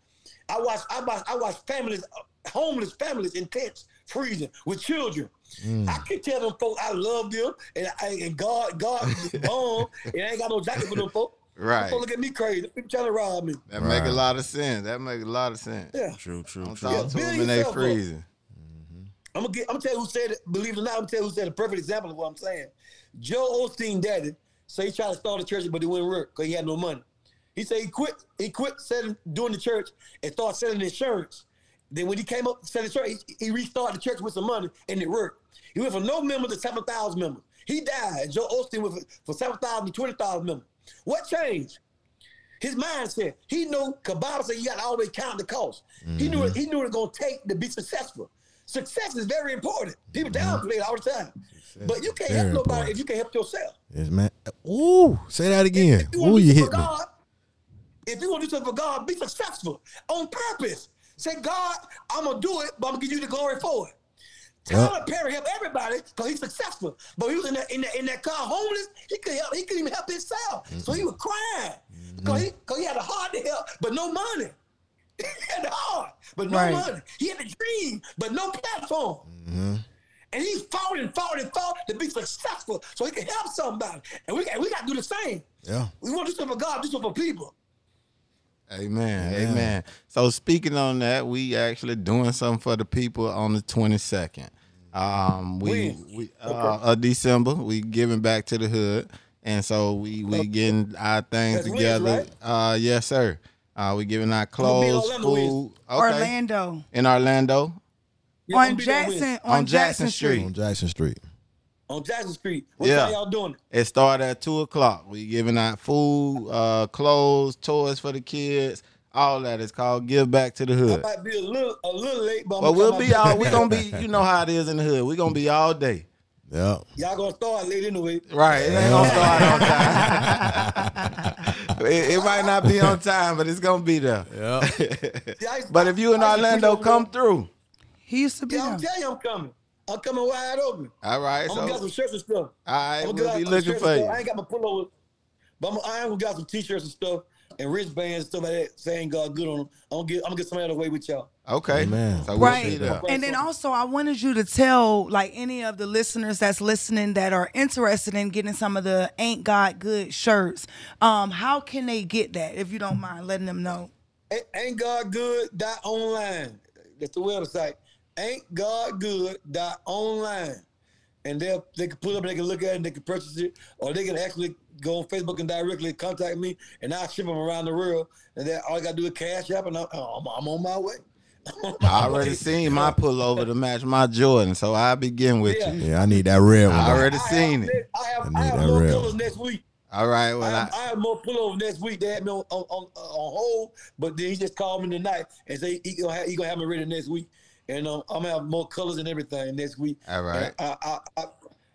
I watched I watched I watched families, homeless families in tents freezing with children. Mm. I can tell them folks I love them and I, and God God bomb and I ain't got no jacket for them folks. Right. Them folks look at me crazy. They trying to rob me. That make a lot of sense. That make a lot of sense. Yeah. True, true, Don't true. talk Yeah, to them and they yourself up. freezing. I'm gonna get. I'm gonna tell you who said it. Believe it or not, I'm gonna tell you who said a perfect example of what I'm saying. Joel Osteen daddy say he tried to start a church, but it wouldn't work because he had no money. He said he quit. He quit selling doing the church and started selling insurance. Then when he came up to sell the church, he, he restarted the church with some money and it worked. He went from no members to seven thousand members. He died. Joel Osteen went for, for seven thousand to twenty thousand members. What changed? His mindset. He knew, Bible said you got to always count the cost. He knew it, he knew it was going to take to be successful. Success is very important. People mm-hmm. downplay it all the time. But you can't help nobody important. if you can't help yourself. Yes, man. Ooh, say that again. If you Ooh, you hit something me. God, if you want to do something for God, be successful on purpose. Say, God, I'm gonna do it, but I'm gonna give you the glory for it. Tyler Perry helped everybody because he's successful. But he was in that, in that in that car homeless. He could help. He couldn't even help himself. So he was crying because mm-hmm. he, 'cause he had a heart to help, but no money. he had the heart, but no Right. money. He had the dream, but no platform. Mm-hmm. And he fought and fought and fought to be successful so he could help somebody. And we, got- we got to do the same. Yeah. We want to do something for God, do something for people. Amen. Yeah. Amen. So speaking on that, we actually doing something for the people on the twenty second. Um, we When? we uh, of December we giving back to the hood, and so we we getting our things That's together. Wednesday, Uh, yes, sir. Uh, we giving our gonna clothes, Orlando food. Okay. Orlando in Orlando Yeah, I'm on be Jackson On on, Jackson Jackson Street. On Jackson Street. On Jackson Street. What Yeah. time y'all doing it? It started at two o'clock. We giving out food, uh, clothes, toys for the kids. All that is called give back to the hood. I hood. might be a little a little late, but, But we'll be out all. there. We gonna be. You know how it is in the hood. We gonna be all day. Yeah. Y'all gonna start late anyway. Right. It ain't gonna start on time. it, it might not be on time, but it's gonna be there. Yeah. See, I used- But if you in I used to Orlando, come through. He used to be Yeah, I'm there. telling you, I'm coming. I'm coming wide open. All right. I'm So gonna get some shirts and stuff. all right, I'm we'll gonna be looking for you. stuff. I ain't got my pullover, but I'm, I am gonna get some t-shirts and stuff and wristbands and stuff like that. Saying God good on them. I'm gonna get I'm gonna get somebody out of the way with y'all. Okay. Amen. So we'll Right. see there. And then also, I wanted you to tell like any of the listeners that's listening that are interested in getting some of the Ain't God Good shirts. Um, how can they get that? If you don't mind letting them know. Ain't, ain't God good dot online. That's the website. Ain't God good dot online. And they they can pull up, they can look at it, and they can purchase it, or they can actually go on Facebook and directly contact me, and I'll ship them around the world. And then all I gotta do is cash up, and I'm, oh, I'm, I'm on my way. I'm on my I already seen my pullover to match my Jordan, so I begin with Yeah. you. Yeah, I need that red one. I already I seen have, it. I have, I I need have that more real. colors next week. All right. I Well, have, I, I have more pullovers next week. They had me on, on, on, on hold, but then he just called me tonight and say he gonna have, he gonna have me ready next week, and um, I'm gonna have more colors and everything next week. All right. And I, I, I,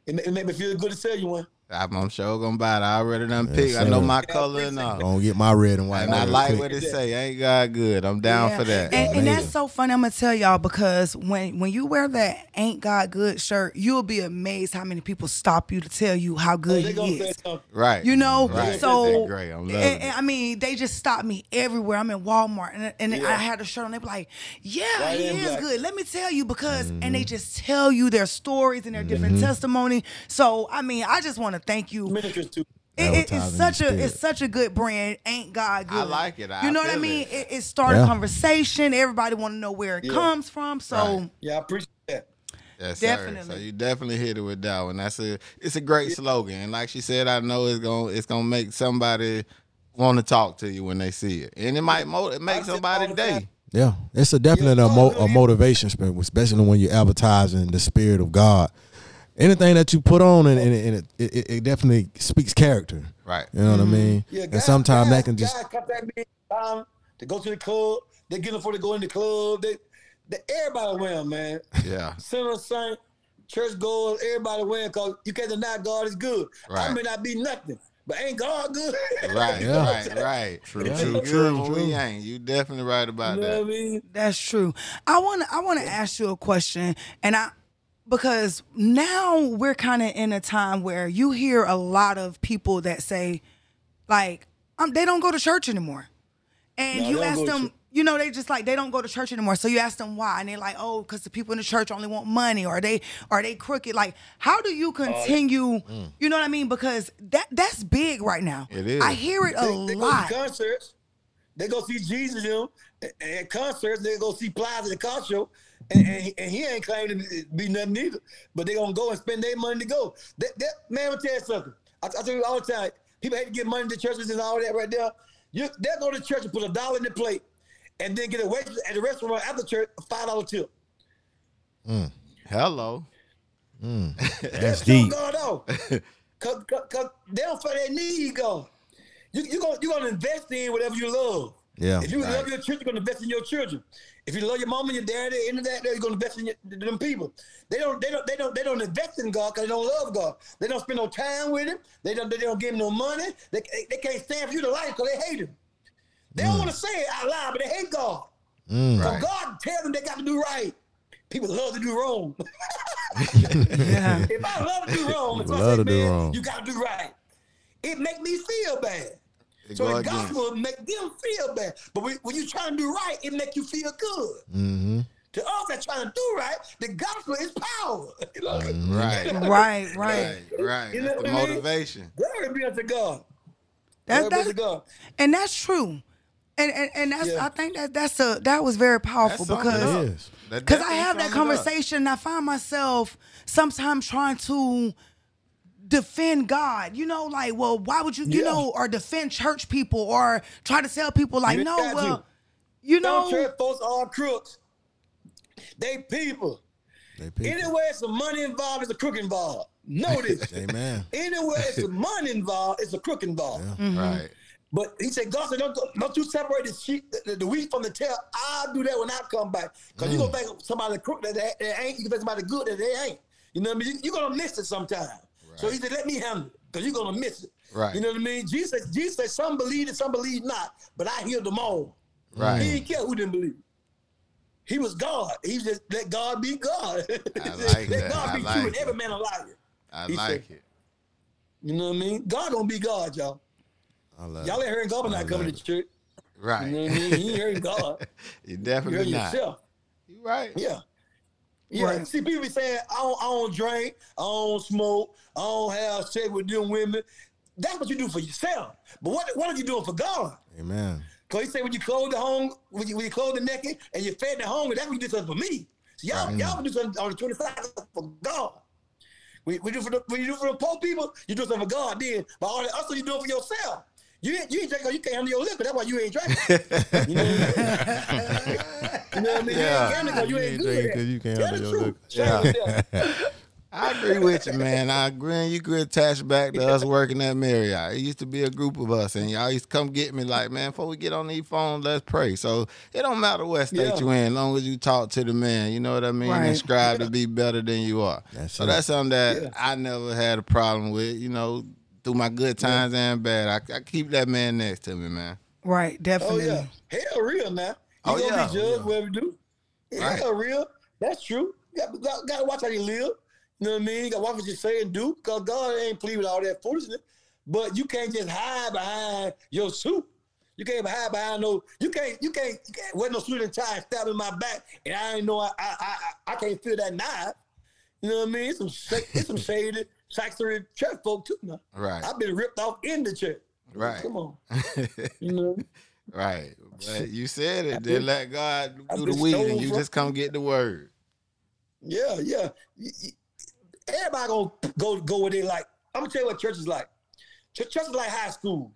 it, it made me feel good to sell you one. I'm, I'm sure gonna buy it. I already done Yes, picked. I know my color and all. Gonna get my red and white. And I like quick. what it say. Ain't God good? I'm down Yeah. for that. And, and that's so funny. I'm gonna tell y'all because when when you wear that "Ain't God Good" shirt, you'll be amazed how many people stop you to tell you how good They he is. right. You know, Right. so That's great. I'm loving and- and it. I mean, they just stop me everywhere. I'm in Walmart, and, and Yeah. I had a shirt on. They be like, "Yeah, Right he is black. good." Let me tell you because, and Mm-hmm. they just tell you their stories and their different testimony. So, I mean, I just want to thank you. Ministers too. It- it- it's such a spirit. it's such a good brand. Ain't God good? I like it. I you know what I mean? it. It, it started Yeah. conversation. Everybody want to know where it Yeah. comes from. So Right. Yeah, I appreciate that. Yes, Definitely. Sir. So you definitely hit it with that one. That's a it's a great slogan. And like she said, I know it's gonna it's gonna make somebody want to talk to you when they see it, and it might mo- it make somebody day. Yeah, it's a definitely Yeah, uh, a, mo- a motivation, sp- especially when you're advertising the spirit of God. Anything that you put on, and, and, it, and it, it, it definitely speaks character. Right. You know what I mean? Yeah, and sometimes that can just guys contact me um, to go to the club. They get them for to go in the club. They, they everybody wear 'em, man. Yeah. Sinner, saint, church goers, everybody wear 'em because you can't deny God is good. Right. I may not be nothing, but ain't God good? Right. Yeah. Right. Right. True. True, True. true, True. true. We ain't. You definitely right about you know that. what I mean? That's true. I want to I want to ask you a question and I because now we're kind of in a time where you hear a lot of people that say like um, they don't go to church anymore. And No, you ask to them you know, they just like they don't go to church anymore. So you ask them why, and they're like, "Oh, because the people in the church only want money, or they are they crooked." Like, how do Oh, you continue? You know what I mean? Because that that's big right now. It is. I hear it a They, they go lot. to concerts. They go see Jesus, you know, at concerts. They go see Plies at the show, and, and, he, and he ain't claiming to be nothing either. But they gonna go and spend their money to go. That, that man, I'm tell you something. I, I tell you all the time. People hate to give money to churches and all that right there. You they'll go to church and put a dollar in the plate, and then get a waitress at the restaurant after church a five dollar tip. Mm. Hello. Mm. That's Show deep. God off. Cause, cause, 'cause they don't feel that need God. You you gonna you gonna invest in whatever you love. Yeah. If you Right. love your children, you're gonna invest in your children. If you love your mom and your dad, into that, you're gonna invest in your, them people. They don't, they don't, they don't, they don't invest in God because they don't love God. They don't spend no time with Him. They don't, they don't give Him no money. They, they can't stand for you to life because they hate Him. They don't mm. want to say it out loud, but they hate God. Mm. So Right. God tells them they got to do right. People love to do wrong. Yeah. if I love to do wrong, if People I love say, to do man, wrong. you got to do right. It make me feel bad. It So the against. gospel make them feel bad. But when, when you trying to do right, it make you feel good. Mm-hmm. To us that trying to do right, the gospel is power. You know? Mm-hmm. Right. right, right. Right. Right. You know That's the I mean? motivation. Glory be unto God. That's Glory be that's unto God. and that's true. And and, and that's Yeah. I think that that's a that was very powerful That's because It is. That because I have that sum it up. conversation and I find myself sometimes trying to defend God. You know, like, well, why would you, you Yeah. know, or defend church people or try to tell people like, no, well, you Don't know, church folks are crooks. They people. They people. Anywhere it's some money involved, it's a crook involved. Notice. Amen. Anywhere it's some money involved, it's a crook involved. Mm-hmm. Right. But he said, God said, don't, don't you separate the sheep, the, the wheat from the tail. I'll do that when I come back. Because you Mm. going to think somebody crook that they, they ain't. You think somebody good that they ain't. You know what I mean? You're going to miss it sometime. So he said, let me handle it. Because you're going to miss it. Right. You know what I mean? Jesus, Jesus said, some believe and some believe not. But I healed them all. Right. He didn't care who didn't believe. He was God. He just let God be God. I like let that. God I be like true and it. every man a liar. I He like said- it. You know what I mean? God don't be God, y'all. I love Y'all ain't hearing God but I not coming love to church. Right. You know what I mean? He ain't hearing God. you You definitely heard not. yourself. You right. Yeah. Yeah. Right. See, people be saying, I don't, I don't drink, I don't smoke, I don't have sex with them women. That's what you do for yourself. But what, what are you doing for God? Amen. Because he said, when you clothe the home, when you, when you clothe the naked and you fed the hungry, that's what you do something for me. So y'all, y'all do something on the 25th for God. We, we do for the, when you do for the poor people, you do something for God then. But all the also you do it for yourself. You ain't, you ain't drinking, you can't handle your liquor. That's why you ain't drinking. you know what I mean? you know what I mean? Yeah. You ain't gambling 'cause you You ain't ain't drinking at 'cause you can't handle your liquor. Yourself. I agree with you, man. I agree. And you could attach back to us working at Marriott. It used to be a group of us, and y'all used to come get me like, man, before we get on these phones, let's pray. So it don't matter what state Yeah. you in, as long as you talk to the man, you know what I mean, and Right. strive to be better than you are. That's so it. that's something that Yeah. I never had a problem with, you know, through my good times and bad. I, I keep that man next to me, man. Right, oh, definitely. Oh definitely. yeah, hell real now. You Oh, gonna yeah. be judged whatever you do. Yeah, Right. hell real. That's true. You got, got, got to watch how you live. You know what I mean? You got what you say and do, because God ain't pleased with all that foolishness. But you can't just hide behind your suit. You can't hide behind no. You can't. You can't. You can't wear no suit and tie and stab in my back, and I ain't know. I I I, I can't feel that knife. You know what I mean? It's some it's some shaded, saxony church folk too now. Right. I've been ripped off in the church. Right. Come on. You know. Right. But you said it. Then let God do the weeding. stolen You just come get the word. Yeah, yeah. Y- y- Everybody gonna go go where they like. I'm gonna tell you what church is like. Ch- Church is like high school.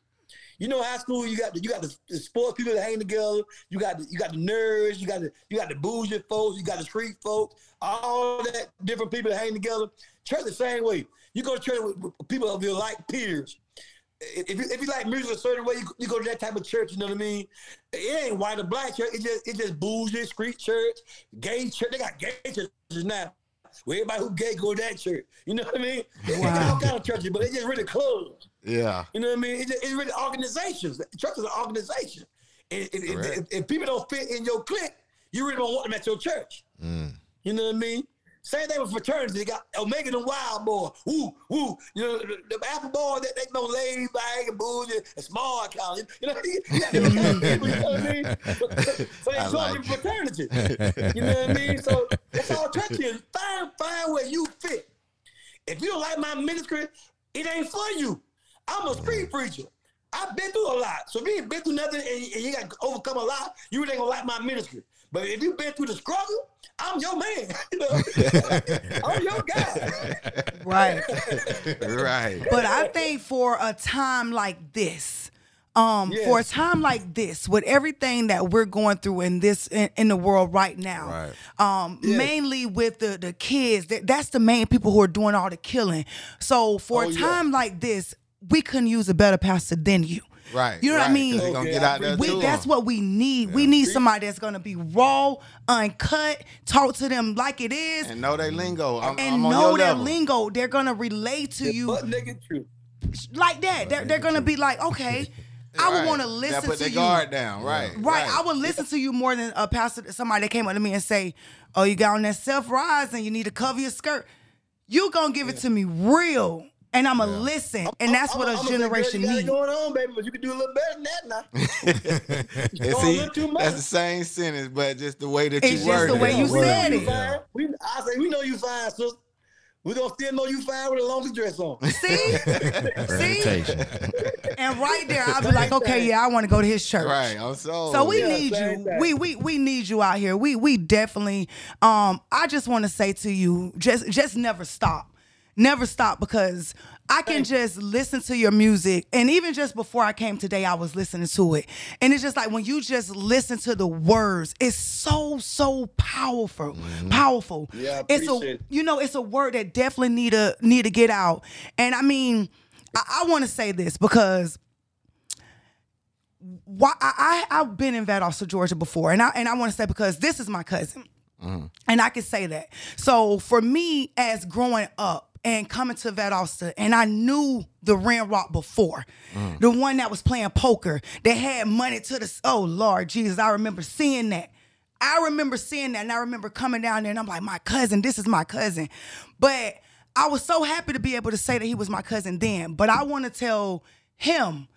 You know, high school, you got the, you got the, the sports people that hang together. You got the, you got the nerds. You got the you got the bougie folks. You got the street folks. All that different people that hang together. Church the same way. You go to church with, with people of your like peers. If you, if you like music a certain way, you, you go to that type of church. You know what I mean? It ain't white or black church. It just it just bougie street church, gay church. They got gay churches now. Where everybody who gay go to that church. You know what I mean? They got all kind of churches, but they just really clubs. Yeah. You know what I mean? It's, just, it's really organizations. Church is an organization. And if, if, Correct. if, if people don't fit in your clique, you really don't want them at your church. Mm. You know what I mean? Same thing with fraternities. They got Omega and Wild Boy. Woo, woo. You know, the, the Apple Boy, they, they know laid back and bougie and small account. You know, you got them people, you know what I mean? So, so, they join like fraternity. You know what I mean? So that's all church is. Find, find where you fit. If you don't like my ministry, it ain't for you. I'm a street preacher. I've been through a lot. So if you ain't been through nothing and you, and you got to overcome a lot, you ain't gonna like my ministry. But if you've been through the struggle, I'm your man. You know? I'm your guy. Right. Right. But I think for a time like this, um, for a time like this, with everything that we're going through in this in, in the world right now, um, mainly with the the kids, that, that's the main people who are doing all the killing. So for Oh, a yeah. time like this, we couldn't use a better pastor than you. Right. You know what I right, mean? 'cause they gonna Okay, get out there We, that's what we need. We need somebody that's gonna be raw, uncut, talk to them like it is, and know their lingo. I'm, and I'm on know your their level. lingo. They're gonna relate to you But nigga, true. like that. They're, they're gonna be like, okay, I would Right. want to They listen put to their you. guard down. Right. Right, I would listen to you more than a pastor, somebody that came up to me and say, "Oh, you got on that self rise and you need to cover your skirt." You gonna give it to me real, and I'ma listen, and that's what I'm- a I'm gonna say, girl, generation you got it needs. going on, baby, but you can do a little better than that now. You're see, too much. that's the same sentence, but just the way that It's you just the it. way you said you it. fine. We, I say we know you fine, sister. We gonna still know you fine with a longer dress on. See, see, and right there, I'll be like, okay, yeah, I want to go to his church. Right. I'm so. So we Yeah, need you. thing. We we we need you out here. We we definitely. Um, I just want to say to you, just just never stop, never stop because I can just listen to your music, and even just before I came today, I was listening to it, and it's just like when you just listen to the words, it's so so powerful, mm-hmm. powerful. Yeah, I it's a it. you know it's a word that definitely need to need to get out, and I mean. I, I want to say this because why I, I I've been in Valdosta, Georgia before, and I and I want to say because this is my cousin, mm-hmm. and I can say that. So for me, as growing up and coming to Valdosta, and I knew the Ren Rock before, mm. the one that was playing poker, that had money to the oh Lord Jesus, I remember seeing that. I remember seeing that, and I remember coming down there, and I'm like, my cousin, this is my cousin, but I was so happy to be able to say that he was my cousin then. But I want to tell him.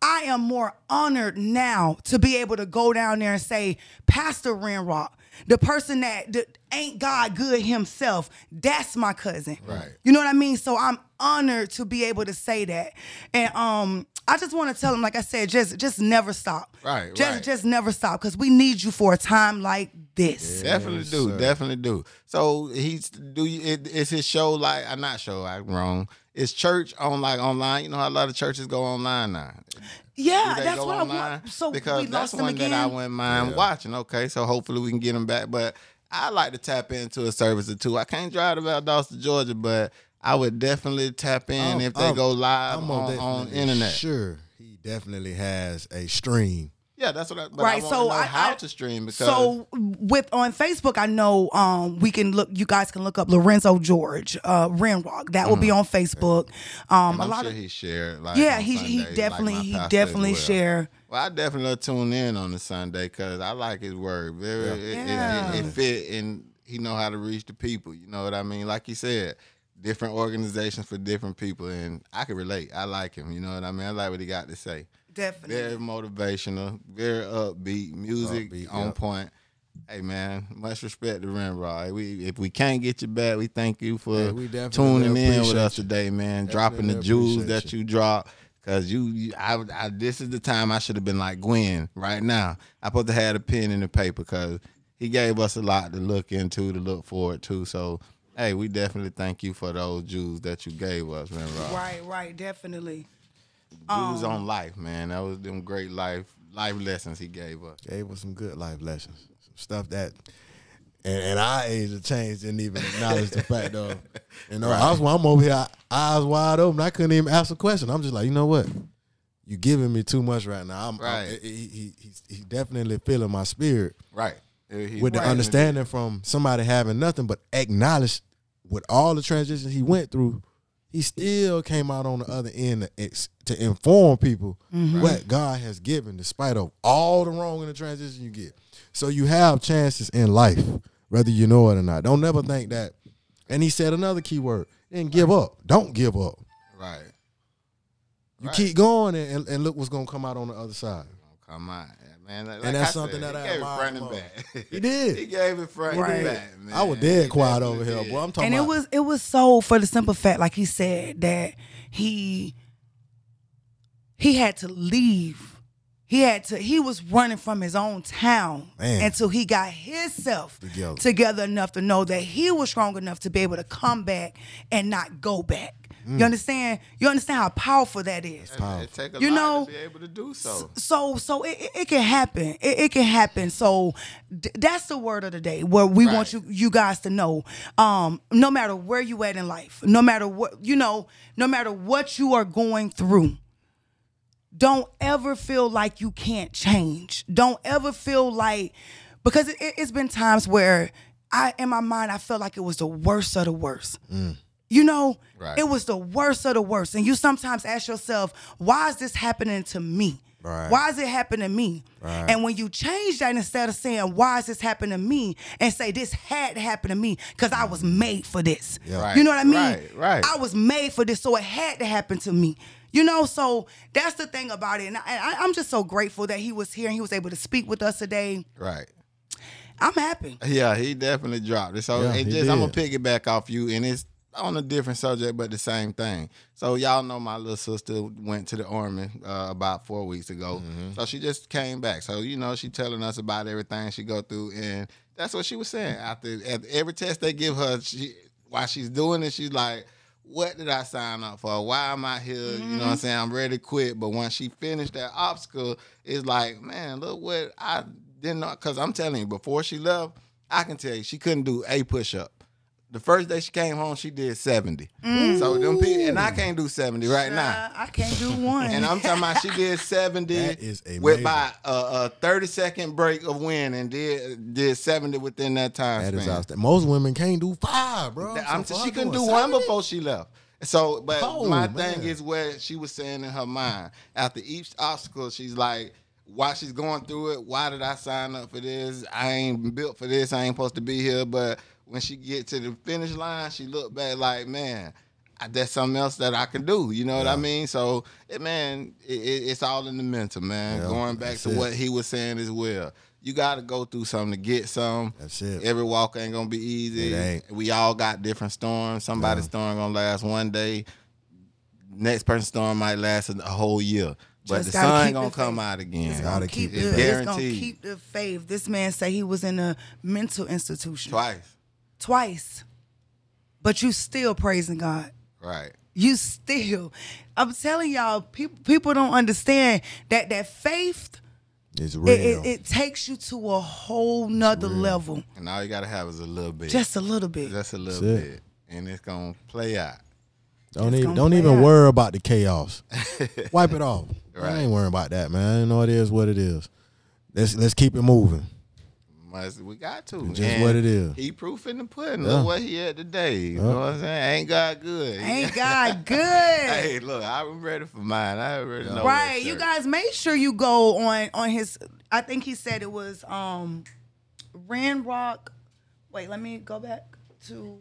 I am more honored now to be able to go down there and say, Pastor Renrock, the person that, that ain't God good himself, that's my cousin. Right. You know what I mean? So I'm honored to be able to say that. And um, I just want to tell him, like I said, just just never stop. Right, Just right. just never stop because we need you for a time like this. Definitely do, definitely do. So he's do you? It, is his show like? I'm not sure. I'm wrong. It's church on like online? You know how a lot of churches go online now. Yeah, that's go what I online? want. So because we that's lost him one again. that I wouldn't mind watching. Okay, so hopefully we can get him back. But I like to tap into a service or two. I can't drive to Valdosta, Georgia, but I would definitely tap in I'm- if they I'm- go live I'm on, most on internet. Sure, he definitely has a stream. Yeah, that's what I. But Right, I want so know I- how I- to stream because So with on Facebook, I know um, we can look. You guys can look up Lorenzo George uh, Renrock. That will be on Facebook. Um, Mm-hmm. and a I'm lot sure of he shared. Like, yeah, on he he definitely like he definitely well. share. Well, I definitely tune in on the Sunday because I like his word. Very, it, it- Yeah. it, it fit, and he know how to reach the people. You know what I mean? Like you said, different organizations for different people, and I can relate. I like him. You know what I mean? I like what he got to say. Definitely. Very motivational, very upbeat, music Upbeat, on yeah. point. Hey man, much respect to Renrod. We if we can't get you back, we thank you for Yeah, tuning in with us today, man. Dropping the jewels that you. you drop. Cause you, you I, I, this is the time I should have been like Gwen right now. I supposed to have a pen and the paper because he gave us a lot to look into, to look forward to. So, hey, we definitely thank you for those jewels that you gave us, Renrod. Right, right, definitely. Jewels um, on life, man. That was them great life life lessons he gave us. Gave us some good life lessons, some stuff that. And, and our age of change didn't even acknowledge the fact of, you know, I was I'm over here, eyes wide open. I couldn't even ask a question. I'm just like, you know what? You giving me too much right now. I'm, I'm- Right. he, he, he's, he definitely feeling my spirit Right. He- with the understanding from somebody having nothing but acknowledge with all the transitions he went through, he still came out on the other end to, ex- to inform people mm-hmm. what God has given, despite of all the wrong in the transition you get. So you have chances in life, whether you know it or not. Don't never think that. And he said another key word: and give up. Don't give up. Right. You Right. keep going, and, and, and look what's gonna come out on the other side." Oh, come on, man. Like And that's I something said, that he I gave it admire front and back. He did. he gave it front Right. and back, man. I was dead He quiet definitely over here, did. boy. I'm talking and it was it was so for the simple fact, like he said, that he he had to leave. He had to. He was running from his own town Man. until he got himself Together. together enough to know that he was strong enough to be able to come back and not go back. Mm. You understand? You understand how powerful that is. It take a You lot know, to be able to do so. So so it, it- it can happen. It, it can happen. So d- that's the word of the day. Where we want you you guys to know, um, no matter where you at in life, no matter what you know, no matter what you are going through, don't ever feel like you can't change. Don't ever feel like because it, has been times where I in my mind I felt like it was the worst of the worst. Mm. You know, Right. it was the worst of the worst. And you sometimes ask yourself, why is this happening to me? Right. Why is it happening to me? Right. And when you change that instead of saying, why is this happening to me? And say, this had to happen to me because I was made for this. Yeah. You know what I mean? Right, right. I was made for this, so it had to happen to me. You know, so that's the thing about it. And I, I, I'm just so grateful that he was here and he was able to speak with us today. Right. I'm happy. Yeah, he definitely dropped it. So Yeah, it just I'm gonna did. piggyback off you, and it's on a different subject, but the same thing. So y'all know my little sister went to the army uh, about four weeks ago. Mm-hmm. So she just came back. So you know she telling us about everything she go through, and that's what she was saying. After at every test they give her, she while she's doing it, she's like. What did I sign up for? Why am I here? You know what I'm mm-hmm. saying? I'm ready to quit. But when she finished that obstacle, it's like, man, look what I didn't know. Because I'm telling you, before she left, I can tell you she couldn't do a push up. The first day she came home, she did 70. So them people, and I can't do 70 right now. Uh, I can't do one. And I'm talking about she did 70 That is with by a, a 30 second break of win and did did 70 within that time That is span. outstanding. Most women can't do five, bro. That- I'm So she far couldn't do doing one before she left. So, but Oh, my man. thing is what she was saying in her mind. After each obstacle, she's like, why she's going through it, why did I sign up for this? I ain't built for this. I ain't supposed to be here. But when she get to the finish line, she look back like, man, that's something else that I can do. You know what I mean? So, it, man, it, it, it's all in the mental, man. Yeah, going back to it. what he was saying as well. You got to go through something to get some. That's it. Every walk ain't gonna be easy. It ain't. We all got different storms. Somebody's storm gonna last one day. Next person's storm might last a whole year. But Just the gotta sun keep gonna the come faith. out again. It's Gotta gonna keep keep it the, it's gonna keep the faith. This man say he was in a mental institution Twice. Twice, but you still praising God. Right. You still, I'm telling y'all, people people don't understand that that faith It's It, real. it, it takes you to a whole nother level. And all you gotta have is a little bit. Just a little bit. just a little That's it. bit. And it's gonna play out. don't it's even don't even out. worry about the chaos. Wipe it off. Right. I ain't worrying about that, man. You know it is what it is. Let's let's keep it moving. Must, we got to. It's just what it is. He proof in the pudding. Yeah. Look what he had today. You know what I'm saying? Ain't God good. Ain't God good? Hey, look, I'm ready for mine. I already know. right. You guys make sure you go on on his I think he said it was um Ren Rock. Wait, let me go back to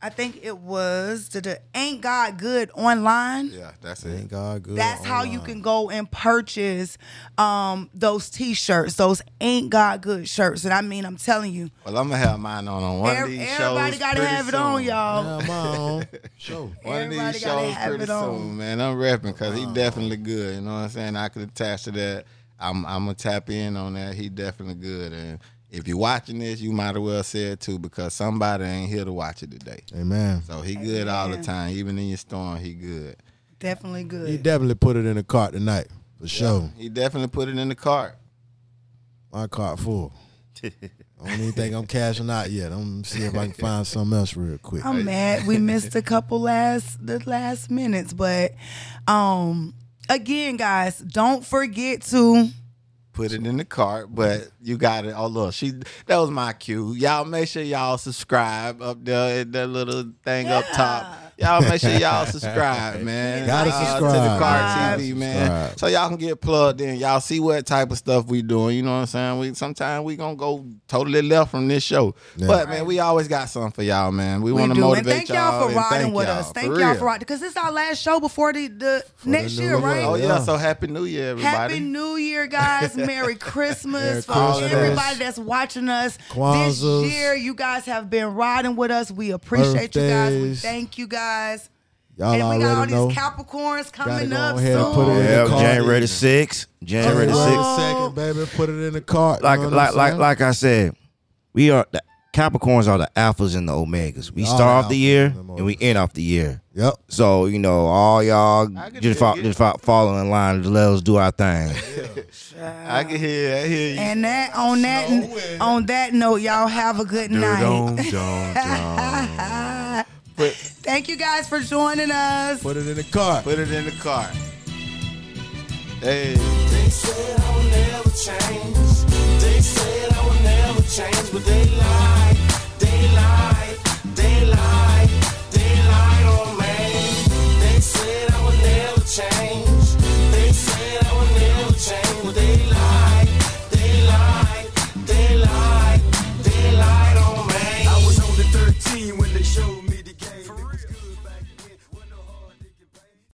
I think it was the, the Ain't God Good online. Yeah, that's Thank it. God good. That's how you can go and purchase um those t-shirts, those ain't God good shirts. And I mean, I'm telling you, Well, I'm gonna have mine on on one of every- these everybody shows. gotta pretty have it on, y'all. Yeah, mom. Show. One of these shows pretty it on. soon, man. I'm repping because he definitely good. You know what I'm saying? I could attach to that. I'm I'm gonna tap in on that. He definitely good. And if you're watching this, you might as well say it too because somebody ain't here to watch it today. Amen. So he good all the time. Even in your storm, he good. Definitely good. He definitely put it in the cart tonight for sure. He definitely put it in the cart. My cart full. I don't even think I'm cashing out yet. I'm gonna see if I can find something else real quick. I'm mad we missed a couple last the last minutes, but um again, guys, don't forget to Put it in the cart, but you got it. Oh look, she that was my cue. Y'all make sure y'all subscribe up there at that little thing up top. Y'all make sure y'all subscribe, man. Gotta Uh, to the subscribe. Cart TV, man. Subscribe. So y'all can get plugged in. Y'all see what type of stuff we doing. You know what I'm saying? We sometimes we gonna go totally left from this show, Yeah. but man, we always got something for y'all, man. We, we want to do. And motivate thank y'all for and riding with y'all, us. Thank for y'all for riding because this is our last show before the, the next new year, year. right? Oh yeah. Yeah. so happy New Year, everybody. Happy New Year, guys. Merry Christmas for everybody that's watching us Kwanzaa's. this year. You guys have been riding with us. We appreciate you guys. We thank you guys. Y'all and we got all already these. Capricorns coming go up ahead soon. put it in the cart. January the sixth. January the sixth. second, baby. Put it in the cart. Like you know what like like like I said, we are the Capricorns are the alphas and the omegas. We Y'all start off the year and we end off the year. Yep. So you know, all y'all just dig fo- just fo- follow in line. Just let us do our thing. I can hear, I hear you. And that on that on that note, y'all have a good night. Put, Thank you guys for joining us. put it in the car. Put it in the car. Hey. They said I would never change. They said I would never change, but they lied. They lied. They lied. They lied on me. They said I would never change. They said I would never change, but they lied.